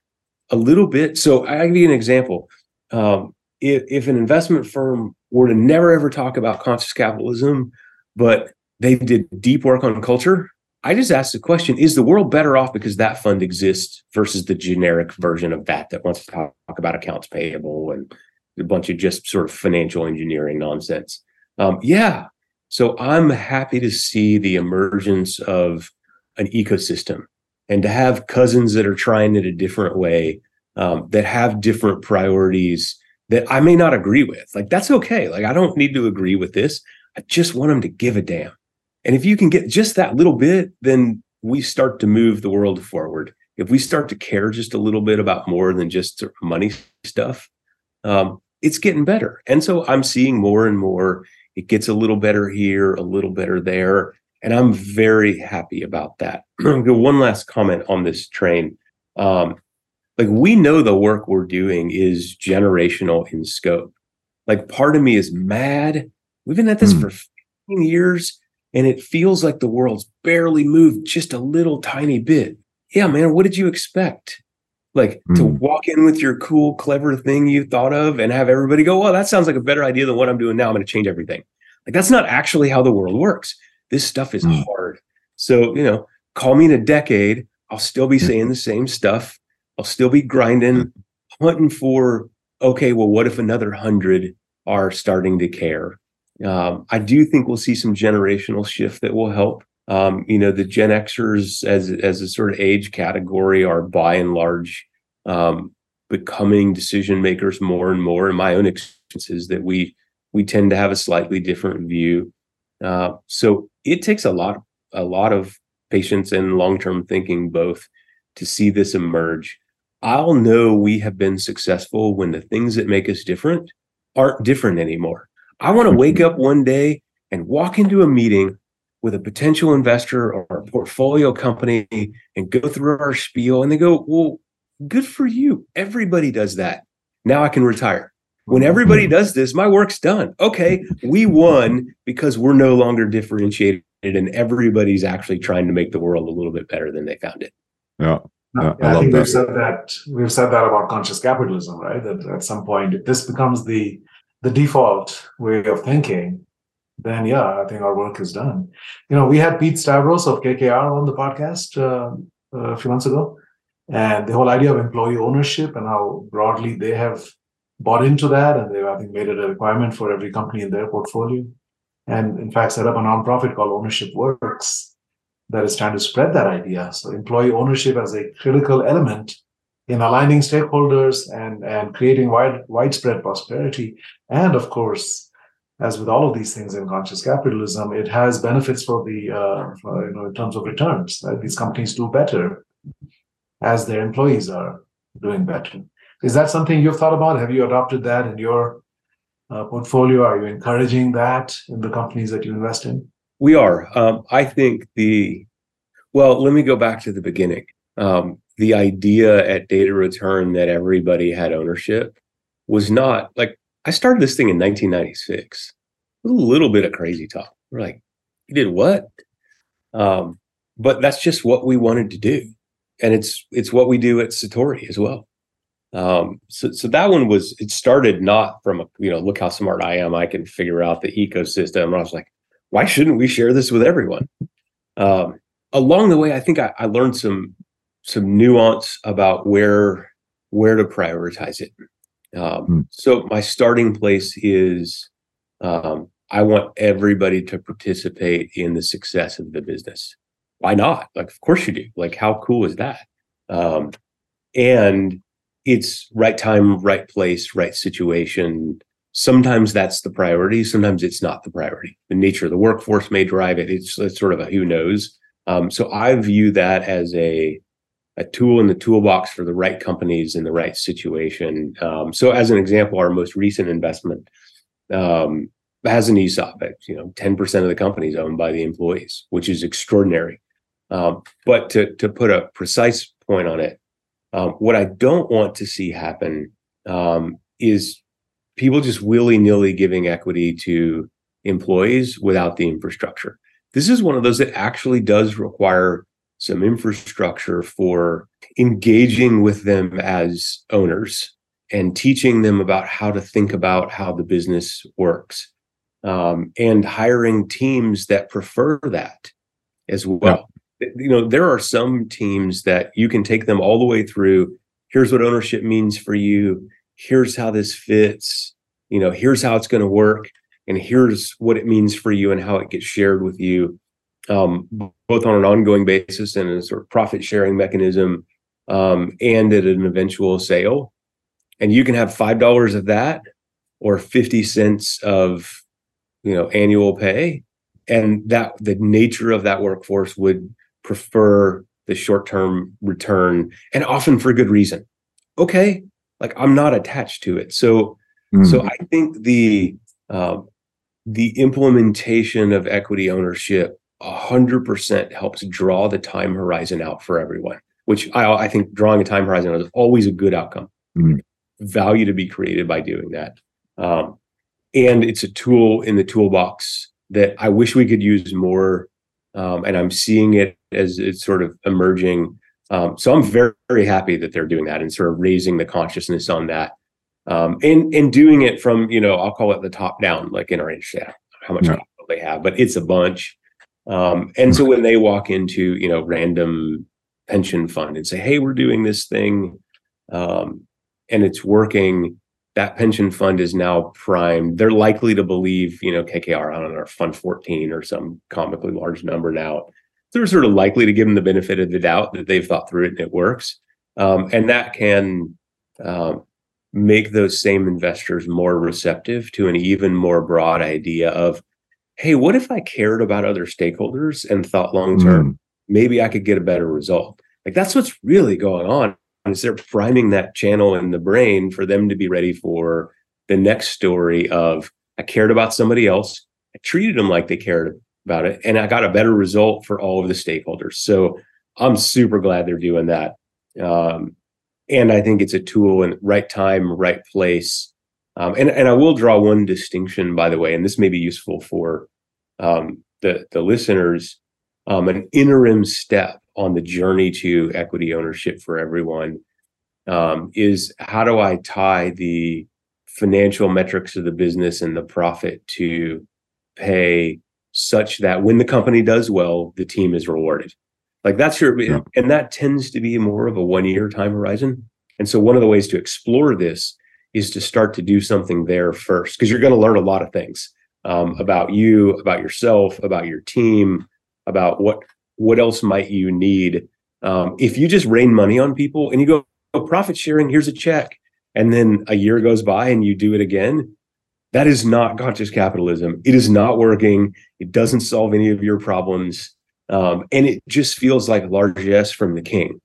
a little bit. So I'll give you an example. Um, if, if an investment firm were to never ever talk about conscious capitalism, but they did deep work on culture, I just asked the question: Is the world better off because that fund exists versus the generic version of that that wants to talk about accounts payable and a bunch of just sort of financial engineering nonsense? Um, yeah, so I'm happy to see the emergence of an ecosystem and to have cousins that are trying it a different way, um, that have different priorities that I may not agree with. Like, that's okay. Like, I don't need to agree with this. I just want them to give a damn. And if you can get just that little bit, then we start to move the world forward. If we start to care just a little bit about more than just money stuff, um, it's getting better. And so I'm seeing more and more it gets a little better here, a little better there. And I'm very happy about that. One last comment on this train. Um, like we know the work we're doing is generational in scope. Like part of me is mad. We've been at this mm. for 15 years and it feels like the world's barely moved just a little tiny bit. Yeah, man, what did you expect? Like mm. to hmm. walk in with your cool, clever thing you thought of and have everybody go, well, that sounds like a better idea than what I'm doing now. I'm going to change everything. Like that's not actually how the world works. This stuff is mm. hard. So, you know, call me in a decade. I'll still be hmm. saying the same stuff. I'll still be grinding, hmm. hunting for, okay, well, what if another hundred are starting to care? Um, I do think we'll see some generational shift that will help. Um, you know, the Gen Xers as as a sort of age category are by and large um, becoming decision makers more and more. In my own experiences, that we we tend to have a slightly different view. Uh, so it takes a lot a lot of patience and long term thinking both to see this emerge. I'll know we have been successful when the things that make us different aren't different anymore. I want to wake up one day and walk into a meeting with a potential investor or a portfolio company and go through our spiel and they go, Well, good for you. Everybody does that. Now I can retire. When everybody mm-hmm. does this, my work's done. Okay, we won because we're no longer differentiated and everybody's actually trying to make the world a little bit better than they found it. Yeah. Yeah, I, I think that. we've said that we've said that about conscious capitalism, right? That at some point, if this becomes the the default way of thinking, then yeah, I think our work is done. You know, we had Pete Stavros of KKR on the podcast uh, a few months ago, and the whole idea of employee ownership and how broadly they have bought into that, and they've I think made it a requirement for every company in their portfolio, and in fact set up a nonprofit called Ownership Works that is trying to spread that idea. So employee ownership as a critical element in aligning stakeholders and and creating wide widespread prosperity, and of course as with all of these things in conscious capitalism, it has benefits for the uh, for, you know in terms of returns. Right? These companies do better as their employees are doing better. Is that something you've thought about? Have you adopted that in your uh, portfolio? Are you encouraging that in the companies that you invest in? We are. Um, I think the well. Let me go back to the beginning. Um, the idea at Data Return that everybody had ownership was not like I started this thing in 1996. A little bit of crazy talk. We're like, you did what? Um, but that's just what we wanted to do, and it's it's what we do at Satori as well. Um, so so that one was it started not from a you know look how smart I am I can figure out the ecosystem. And I was like, why shouldn't we share this with everyone? Um, along the way, I think I, I learned some some nuance about where where to prioritize it. Um, hmm. So my starting place is um, I want everybody to participate in the success of the business. Why not? Like, of course you do. Like, how cool is that? Um, and it's right time, right place, right situation. Sometimes that's the priority. Sometimes it's not the priority. The nature of the workforce may drive it. It's, it's sort of a who knows. Um, so I view that as a a tool in the toolbox for the right companies in the right situation. Um, so, as an example, our most recent investment um, has an ESOP. You know, ten percent of the company is owned by the employees, which is extraordinary. Um, but to to put a precise point on it, um, what I don't want to see happen um, is people just willy nilly giving equity to employees without the infrastructure. This is one of those that actually does require some infrastructure for engaging with them as owners and teaching them about how to think about how the business works um, and hiring teams that prefer that as well. Yeah. you know there are some teams that you can take them all the way through. Here's what ownership means for you. Here's how this fits. You know here's how it's going to work and here's what it means for you and how it gets shared with you um, both on an ongoing basis and a sort of profit sharing mechanism um, and at an eventual sale. And you can have five dollars of that or 50 cents of you know annual pay. And that the nature of that workforce would prefer the short-term return and often for good reason. Okay, like I'm not attached to it. So mm. so I think the uh, the implementation of equity ownership 100% helps draw the time horizon out for everyone, which I, I think drawing a time horizon is always a good outcome. Mm-hmm. Value to be created by doing that. Um, and it's a tool in the toolbox that I wish we could use more. Um, and I'm seeing it as it's sort of emerging. Um, so I'm very, very happy that they're doing that and sort of raising the consciousness on that. Um, and and doing it from you know I'll call it the top down, like in our industry, how much yeah. they have, but it's a bunch. Um, and so when they walk into, you know, random pension fund and say, "Hey, we're doing this thing," um, and it's working, that pension fund is now primed. They're likely to believe, you know, KKR, on don't Fund 14 or some comically large number now. They're sort of likely to give them the benefit of the doubt that they've thought through it and it works. Um, and that can um, make those same investors more receptive to an even more broad idea of hey, what if I cared about other stakeholders and thought long term, mm. maybe I could get a better result? Like that's what's really going on. Is they're priming that channel in the brain for them to be ready for the next story of I cared about somebody else, I treated them like they cared about it, and I got a better result for all of the stakeholders. So I'm super glad they're doing that. Um, and I think it's a tool in right time, right place um, and, and I will draw one distinction, by the way, and this may be useful for um, the, the listeners. Um, an interim step on the journey to equity ownership for everyone um, is how do I tie the financial metrics of the business and the profit to pay such that when the company does well, the team is rewarded. Like that's your, yeah. and that tends to be more of a one year time horizon. And so one of the ways to explore this is to start to do something there first because you're going to learn a lot of things um, about you about yourself about your team about what what else might you need. Um, if you just rain money on people and you go oh, profit sharing here's a check and then a year goes by and you do it again that is not conscious capitalism. It is not working. It doesn't solve any of your problems. Um, and it just feels like largesse from the king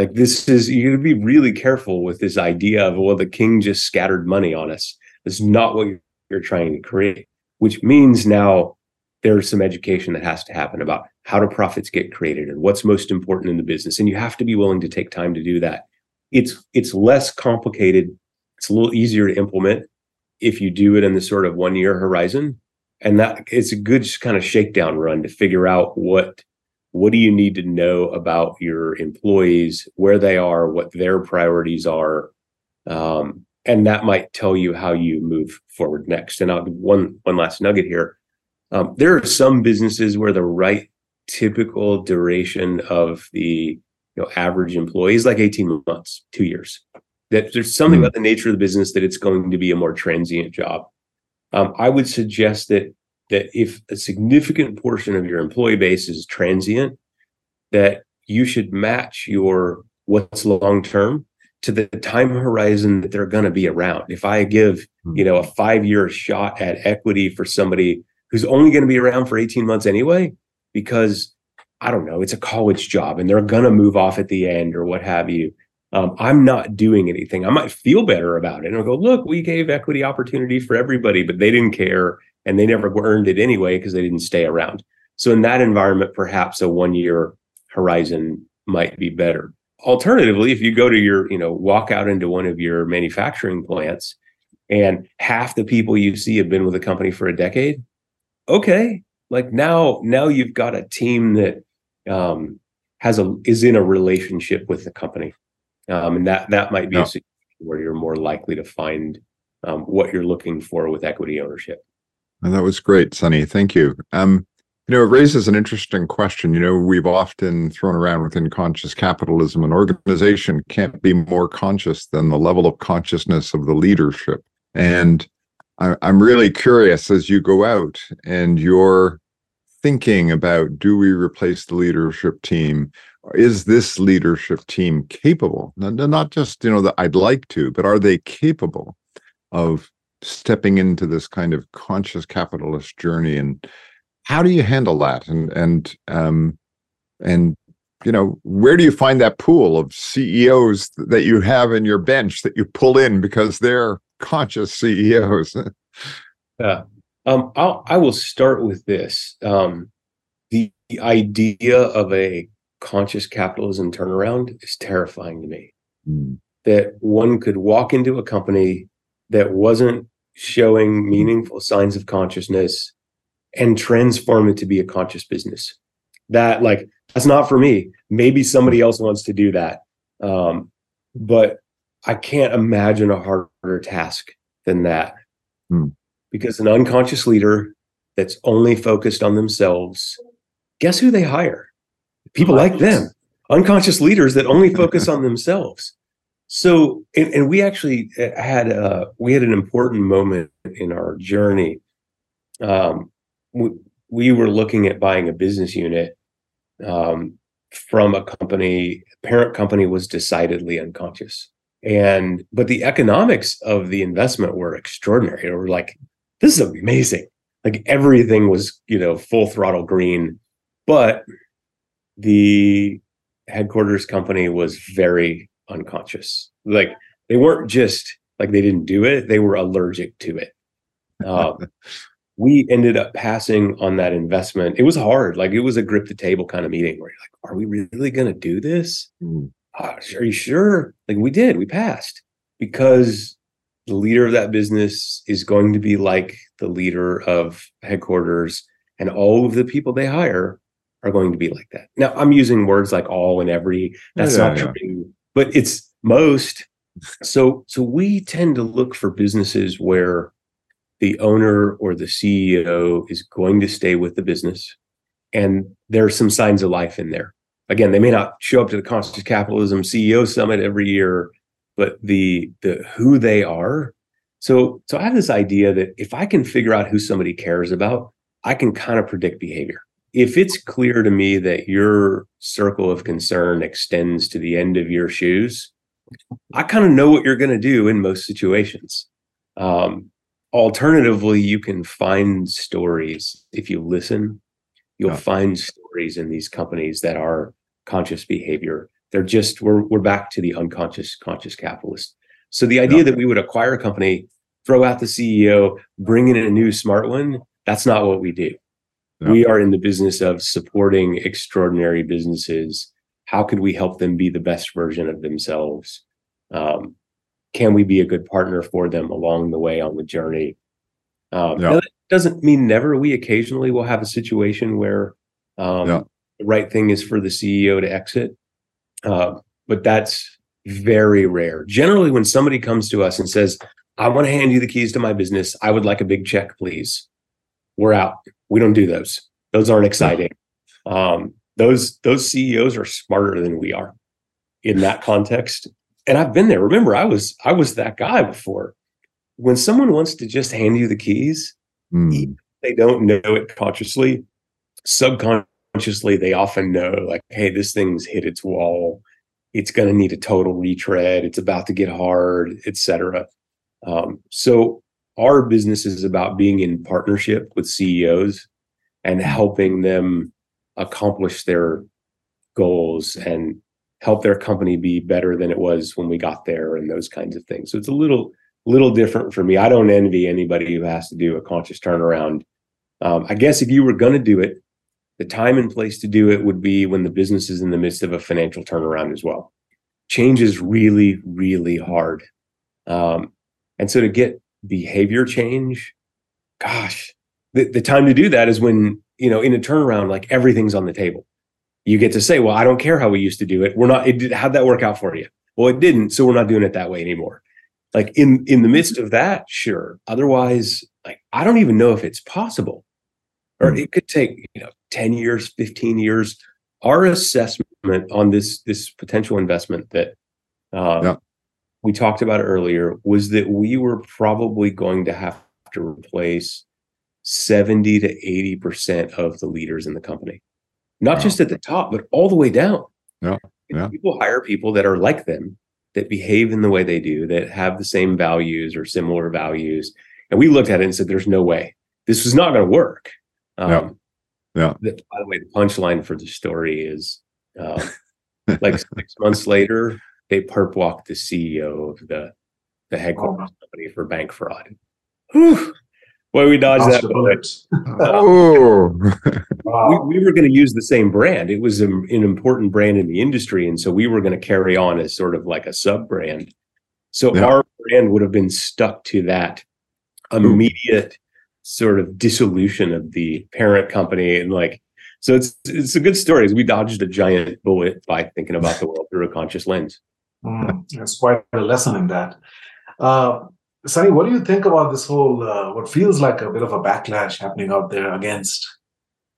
like this is you got to be really careful with this idea of well, the king just scattered money on us. It's not what you're trying to create. Which means now there's some education that has to happen about how do profits get created and what's most important in the business, and you have to be willing to take time to do that. It's it's less complicated. It's a little easier to implement if you do it in the sort of one year horizon, and that it's a good kind of shakedown run to figure out what what do you need to know about your employees, where they are, what their priorities are, um, and that might tell you how you move forward next. And I'll one one last nugget here. Um, there are some businesses where the right typical duration of the you know average employee is like 18 months, two years. That there's something mm. about the nature of the business that it's going to be a more transient job. Um, I would suggest that that if a significant portion of your employee base is transient, that you should match your what's long term to the time horizon that they're going to be around. If I give, hmm. you know, a 5-year shot at equity for somebody who's only going to be around for 18 months anyway because I don't know, it's a college job and they're going to move off at the end or what have you. Um, I'm not doing anything. I might feel better about it. And I'll go, look, we gave equity opportunity for everybody, but they didn't care and they never earned it anyway because they didn't stay around. So in that environment, perhaps a one year horizon might be better. Alternatively, if you go to your, you know, walk out into one of your manufacturing plants and half the people you see have been with a company for a decade, okay, like now, now you've got a team that um, has a is in a relationship with the company, um, and that that might be a situation where you're more likely to find um, what you're looking for with equity ownership. And that was great, Sunny. Thank you. Um, you know, it raises an interesting question. You know, we've often thrown around within conscious capitalism, an organization can't be more conscious than the level of consciousness of the leadership. And I, I'm really curious as you go out and you're thinking about do we replace the leadership team? Is this leadership team capable? Not just, you know, that I'd like to, but are they capable of stepping into this kind of conscious capitalist journey and how do you handle that? And and um and you know where do you find that pool of ceos that you have in your bench that you pull in because they're conscious ceos yeah. Um I'll, i will start with this. Um the, the idea of a conscious capitalism turnaround is terrifying to me. Mm. that one could walk into a company that wasn't showing meaningful signs of consciousness and transform it to be a conscious business. That like that's not for me. Maybe somebody else wants to do that. Um, but I can't imagine a harder task than that. Hmm. Because an unconscious leader that's only focused on themselves, guess who they hire? People like them. Unconscious leaders that only focus on themselves. So, and, and we actually uh, had a we had an important moment in our journey. Um, we, we were looking at buying a business unit um, from a company. Parent company was decidedly unconscious, and but the economics of the investment were extraordinary. They were like, this is amazing. Like everything was, you know, full throttle green, but the headquarters company was very unconscious. Like they weren't just like they didn't do it; they were allergic to it. Um, we ended up passing on that investment. It was hard; like it was a grip the table kind of meeting where you're like, "Are we really going to do this? Mm. Uh, are you sure?" Like we did. We passed because the leader of that business is going to be like the leader of headquarters, and all of the people they hire are going to be like that. Now, I'm using words like all and every. That's yeah, not yeah. true but it's most. So so we tend to look for businesses where the owner or the CEO is going to stay with the business and there are some signs of life in there. Again, they may not show up to the Conscious Capitalism CEO Summit every year, but the the who they are. So so I have this idea that if I can figure out who somebody cares about, I can kind of predict behavior if it's clear to me that your circle of concern extends to the end of your shoes, I kind of know what you're going to do in most situations. Um, alternatively, you can find stories if you listen. You'll yeah. find stories in these companies that are conscious behavior. They're just we're we're back to the unconscious conscious capitalist. So the idea yeah. that we would acquire a company, throw out the CEO, bring in a new smart one, that's not what we do. Yeah. We are in the business of supporting extraordinary businesses. How could we help them be the best version of themselves? Um, can we be a good partner for them along the way on the journey? Um, yeah. That doesn't mean never. We occasionally will have a situation where um, yeah. the right thing is for the CEO to exit. Uh, but that's very rare. Generally, when somebody comes to us and says, I want to hand you the keys to my business, I would like a big check, please. We're out. We don't do those. Those aren't exciting. Um, those those CEOs are smarter than we are in that context. And I've been there. Remember, I was I was that guy before. When someone wants to just hand you the keys, mm. they don't know it consciously. Subconsciously, they often know, like, hey, this thing's hit its wall. It's going to need a total retread. It's about to get hard, etc. Um, so our business is about being in partnership with CEOs and helping them accomplish their goals and help their company be better than it was when we got there and those kinds of things. So it's a little little different for me. I don't envy anybody who has to do a conscious turnaround. Um, I guess if you were going to do it, the time and place to do it would be when the business is in the midst of a financial turnaround as well. Change is really, really hard. Um, and so to get behavior change, gosh, the, the time to do that is when, you know, in a turnaround, like everything's on the table. You get to say, well, I don't care how we used to do it. We're not, it did, how'd that work out for you? Well, it didn't. So we're not doing it that way anymore. Like in, in the midst of that, sure. Otherwise, like, I don't even know if it's possible or hmm. it could take, you know, 10 years, 15 years. Our assessment on this, this potential investment that, um, yeah we talked about earlier was that we were probably going to have to replace 70 to 80% of the leaders in the company. Not wow. just at the top, but all the way down. Yeah. yeah. People hire people that are like them, that behave in the way they do, that have the same values or similar values. And we looked at it and said, there's no way. This is not going to work. Um, yeah. yeah. The, by the way, the punchline for the story is uh, like six months later, they perp walked the CEO of the the headquarters oh. company for bank fraud. Whew. Boy, we dodged that bullet. oh, we, we, were going to use the same brand. It was a, an important brand in the industry, and so we were going to carry on as sort of like a sub brand. So yeah. our brand would have been stuck to that immediate Ooh. sort of dissolution of the parent company, and like so. It's it's a good story. We dodged a giant bullet by thinking about the world through a conscious lens. Mm, there's quite a lesson in that. Uh, Sunny, what do you think about this whole, uh, what feels like a bit of a backlash happening out there against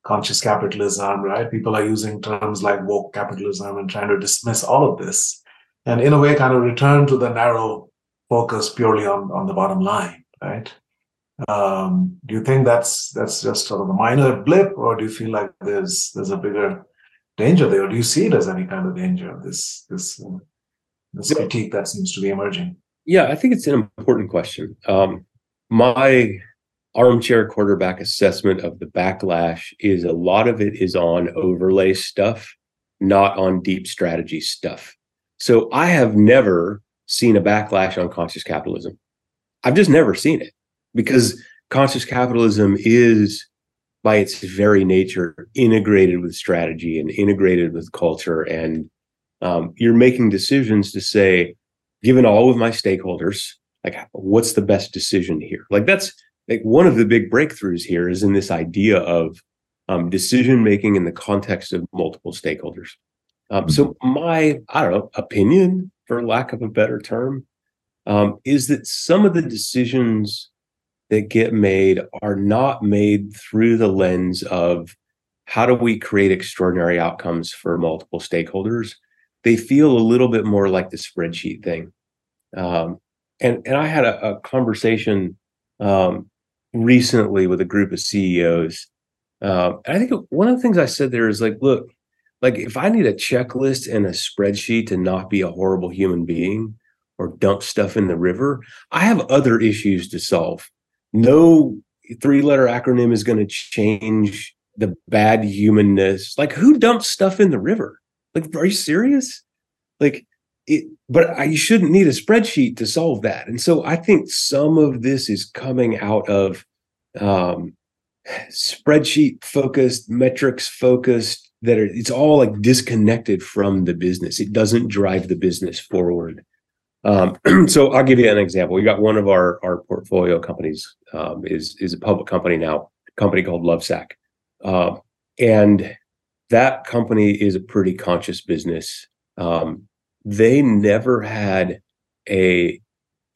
conscious capitalism, right? People are using terms like woke capitalism and trying to dismiss all of this and, in a way, kind of return to the narrow focus purely on, on the bottom line, right? Um, do you think that's that's just sort of a minor blip, or do you feel like there's there's a bigger danger there? Or do you see it as any kind of danger? This this uh, this critique that seems to be emerging? Yeah, I think it's an important question. Um, my armchair quarterback assessment of the backlash is a lot of it is on overlay stuff, not on deep strategy stuff. So I have never seen a backlash on conscious capitalism. I've just never seen it because conscious capitalism is by its very nature integrated with strategy and integrated with culture and um, you're making decisions to say, given all of my stakeholders, like what's the best decision here? Like that's like one of the big breakthroughs here is in this idea of um, decision making in the context of multiple stakeholders. Um, so mm-hmm. my I don't know opinion, for lack of a better term, um, is that some of the decisions that get made are not made through the lens of how do we create extraordinary outcomes for multiple stakeholders they feel a little bit more like the spreadsheet thing. Um, and and I had a, a conversation um, recently with a group of CEOs. Um, and I think one of the things I said there is like, look, like if I need a checklist and a spreadsheet to not be a horrible human being or dump stuff in the river, I have other issues to solve. No three letter acronym is going to change the bad humanness. Like who dumps stuff in the river? Like, are you serious? Like, it, but I, you shouldn't need a spreadsheet to solve that. And so I think some of this is coming out of um, spreadsheet focused, metrics focused, that are, it's all like disconnected from the business. It doesn't drive the business forward. Um, so I'll give you an example. We got one of our our portfolio companies um, is is a public company now, company called Lovesac, uh, and that company is a pretty conscious business. Um, they never had a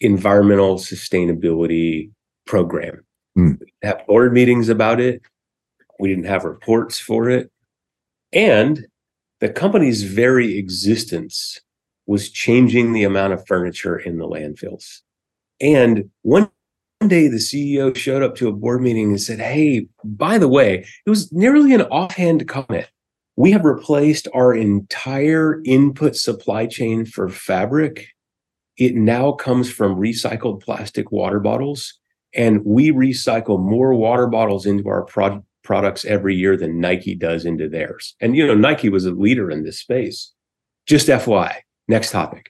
environmental sustainability program. Mm. have board meetings about it. We didn't have reports for it. And the company's very existence was changing the amount of furniture in the landfills. And one day the CEO showed up to a board meeting and said, Hey, by the way, it was nearly an offhand comment. We have replaced our entire input supply chain for fabric. It now comes from recycled plastic water bottles. And we recycle more water bottles into our pro- products every year than Nike does into theirs. And, you know, Nike was a leader in this space. Just FY, next topic.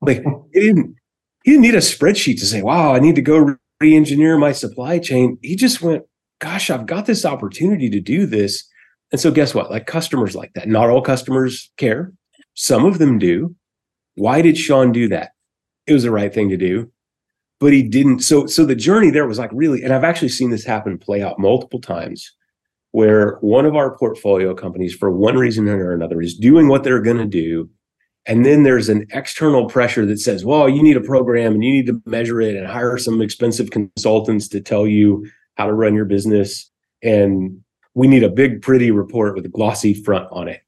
like, he didn't, he didn't need a spreadsheet to say, wow, I need to go re engineer my supply chain. He just went, gosh, I've got this opportunity to do this. And so, guess what? Like, customers like that. Not all customers care, some of them do. Why did Shawn do that? It was the right thing to do but he didn't so so the journey there was like really and i've actually seen this happen play out multiple times where one of our portfolio companies for one reason or another is doing what they're going to do and then there's an external pressure that says well you need a program and you need to measure it and hire some expensive consultants to tell you how to run your business and we need a big pretty report with a glossy front on it.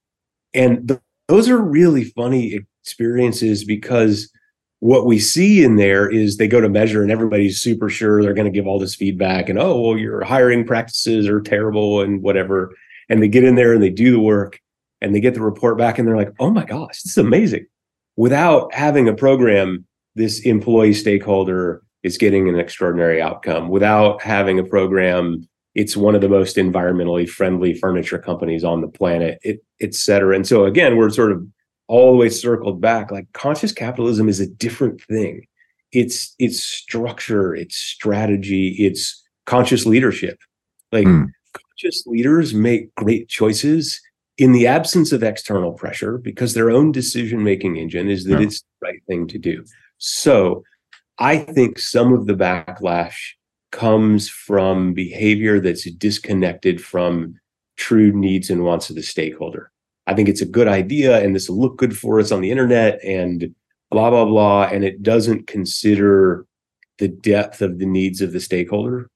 And th- those are really funny experiences because what we see in there is they go to measure and everybody's super sure they're going to give all this feedback and oh well your hiring practices are terrible and whatever. And they get in there and they do the work and they get the report back and they're like oh my gosh this is amazing. Without having a program this employee stakeholder is getting an extraordinary outcome. Without having a program it's one of the most environmentally friendly furniture companies on the planet it, et cetera and so again we're sort of all the way circled back like conscious capitalism is a different thing it's it's structure it's strategy it's conscious leadership like mm. conscious leaders make great choices in the absence of external pressure because their own decision making engine is that yeah. it's the right thing to do so i think some of the backlash comes from behavior that's disconnected from true needs and wants of the stakeholder I think it's a good idea and this will look good for us on the internet and blah, blah, blah. And it doesn't consider the depth of the needs of the stakeholder.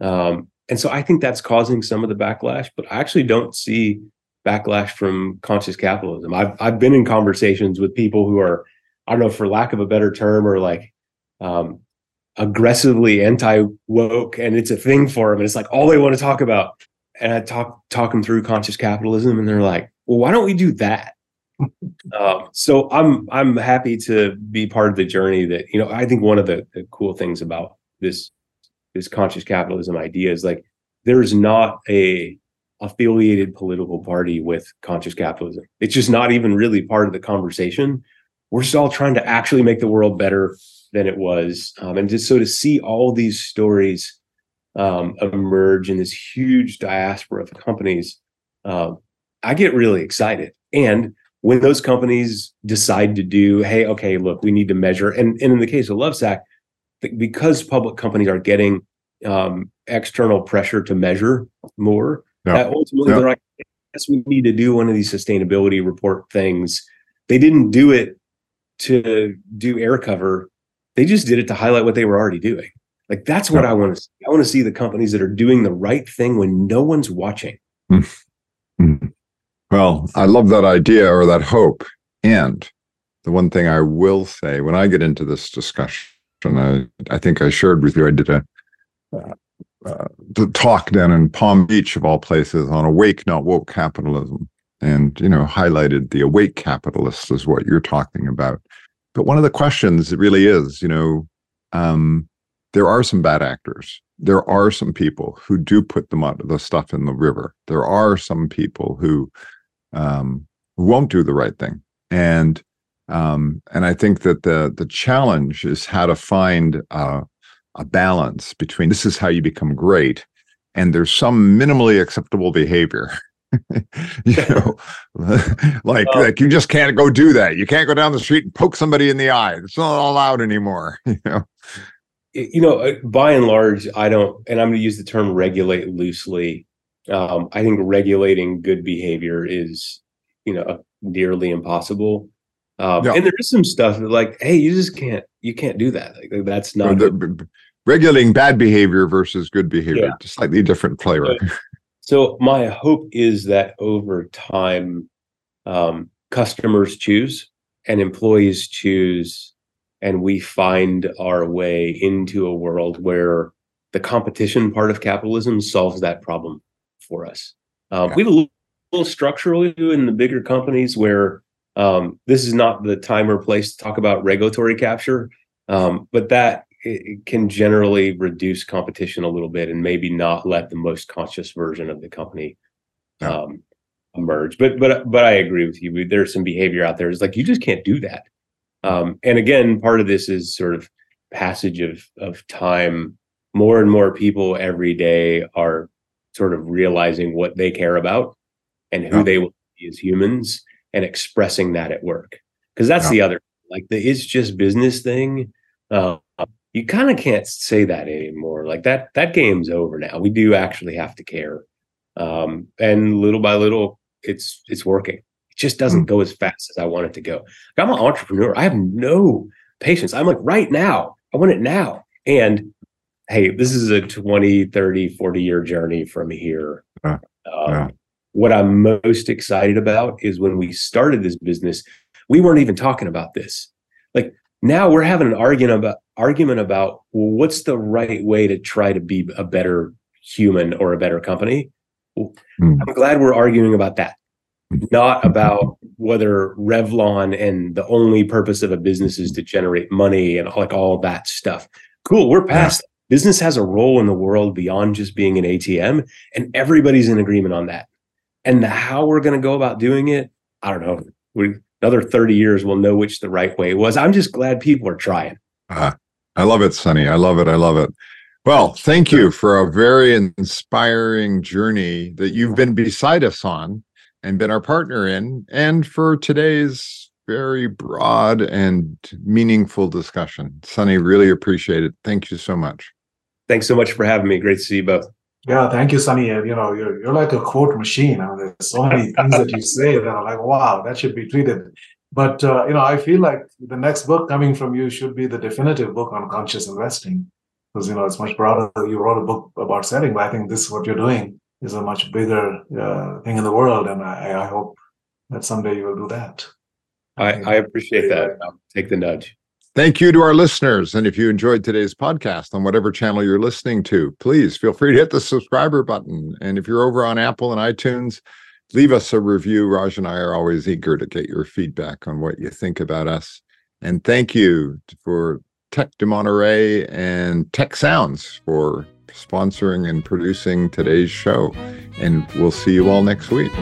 Um, and so I think that's causing some of the backlash, but I actually don't see backlash from conscious capitalism. I've, I've been in conversations with people who are, I don't know, for lack of a better term, or like um, aggressively anti woke, and it's a thing for them. And it's like all they want to talk about. And I talk talk them through conscious capitalism, and they're like, well, why don't we do that? um, so I'm I'm happy to be part of the journey that you know I think one of the, the cool things about this this conscious capitalism idea is like there's not a affiliated political party with conscious capitalism. It's just not even really part of the conversation. We're still trying to actually make the world better than it was, um, and just so to see all these stories um, emerge in this huge diaspora of companies um, I get really excited. And when those companies decide to do, hey, okay, look, we need to measure, and, and in the case of Lovesac, because public companies are getting um, external pressure to measure more, that ultimately they're like, yes, we need to do one of these sustainability report things. They didn't do it to do air cover. They just did it to highlight what they were already doing. Like that's what I want to see. I want to see the companies that are doing the right thing when no one's watching. Mm-hmm. Well, I love that idea or that hope. And the one thing I will say when I get into this discussion, I, I think I shared with you, I did a uh, uh, talk down in Palm Beach, of all places, on awake, not woke capitalism, and you know highlighted the awake capitalist is what you're talking about. But one of the questions really is, you know, um, there are some bad actors. There are some people who do put the, the stuff in the river. There are some people who um, won't do the right thing. And um, and I think that the the challenge is how to find uh, a balance between this is how you become great, and there's some minimally acceptable behavior. you know, like uh, like you just can't go do that. You can't go down the street and poke somebody in the eye. It's not allowed anymore. You know. You know, uh, by and large, I don't, and I'm going to use the term regulate loosely Um, I think regulating good behavior is, you know, nearly impossible. Um, Yeah. And there is some stuff that, like, hey, you just can't, you can't do that. Like, that's not. the- regulating bad behavior versus good behavior, Yeah. slightly different flavor. So my hope is that over time, um, customers choose and employees choose, and we find our way into a world where the competition part of capitalism solves that problem for us. Um, Yeah. We have a little, structural in the bigger companies where um, this is not the time or place to talk about regulatory capture, um, but that it, can generally reduce competition a little bit and maybe not let the most conscious version of the company um, emerge. But but but I agree with you. There's some behavior out there. It's like you just can't do that. Um, and again, part of this is sort of passage of of time. More and more people every day are sort of realizing what they care about and who Yeah. they will be as humans and expressing that at work. Because that's Yeah. the other like the it's just business thing. Uh, you kind of can't say that anymore. Like that that game's over now. We do actually have to care. Um, and little by little, it's it's working. It just doesn't go as fast as I want it to go. Like, I'm an entrepreneur. I have no patience. I'm like, right now, I want it now. And hey, this is a 20, 30, 40 year journey from here. Yeah. Um, Yeah. What I'm most excited about is when we started this business, we weren't even talking about this. Like now we're having an argument about argument about well, what's the right way to try to be a better human or a better company. Well, Hmm. I'm glad we're arguing about that, not about whether Revlon and the only purpose of a business is to generate money and like all that stuff. Cool, we're past. that. Business has a role in the world beyond just being an ATM, and everybody's in agreement on that. And the how we're going to go about doing it, I don't know. We another 30 years we'll know which the right way was. I'm just glad people are trying. Ah, I love it, Sunny. I love it. I love it. Well, thank you for a very inspiring journey that you've been beside us on and been our partner in, and for today's very broad and meaningful discussion. Sunny, really appreciate it. Thank you so much. Thanks so much for having me. Great to see you both. Yeah, thank you, Sunny. And you know, you're you're like a quote machine. I mean, there's so many things that you say that are like, wow, that should be treated. But uh, you know, I feel like the next book coming from you should be the definitive book on conscious investing, because you know it's much broader. You wrote a book about setting, but I think this what you're doing is a much bigger uh, thing in the world, and I, I hope that someday you will do that. I, I appreciate that. I'll take the nudge. Thank you to our listeners. And if you enjoyed today's podcast on whatever channel you're listening to, please feel free to hit the subscriber button. And if you're over on Apple and iTunes, leave us a review. Raj and I are always eager to get your feedback on what you think about us. And thank you for Tec de Monterrey and Tec Sounds for sponsoring and producing today's show. And we'll see you all next week.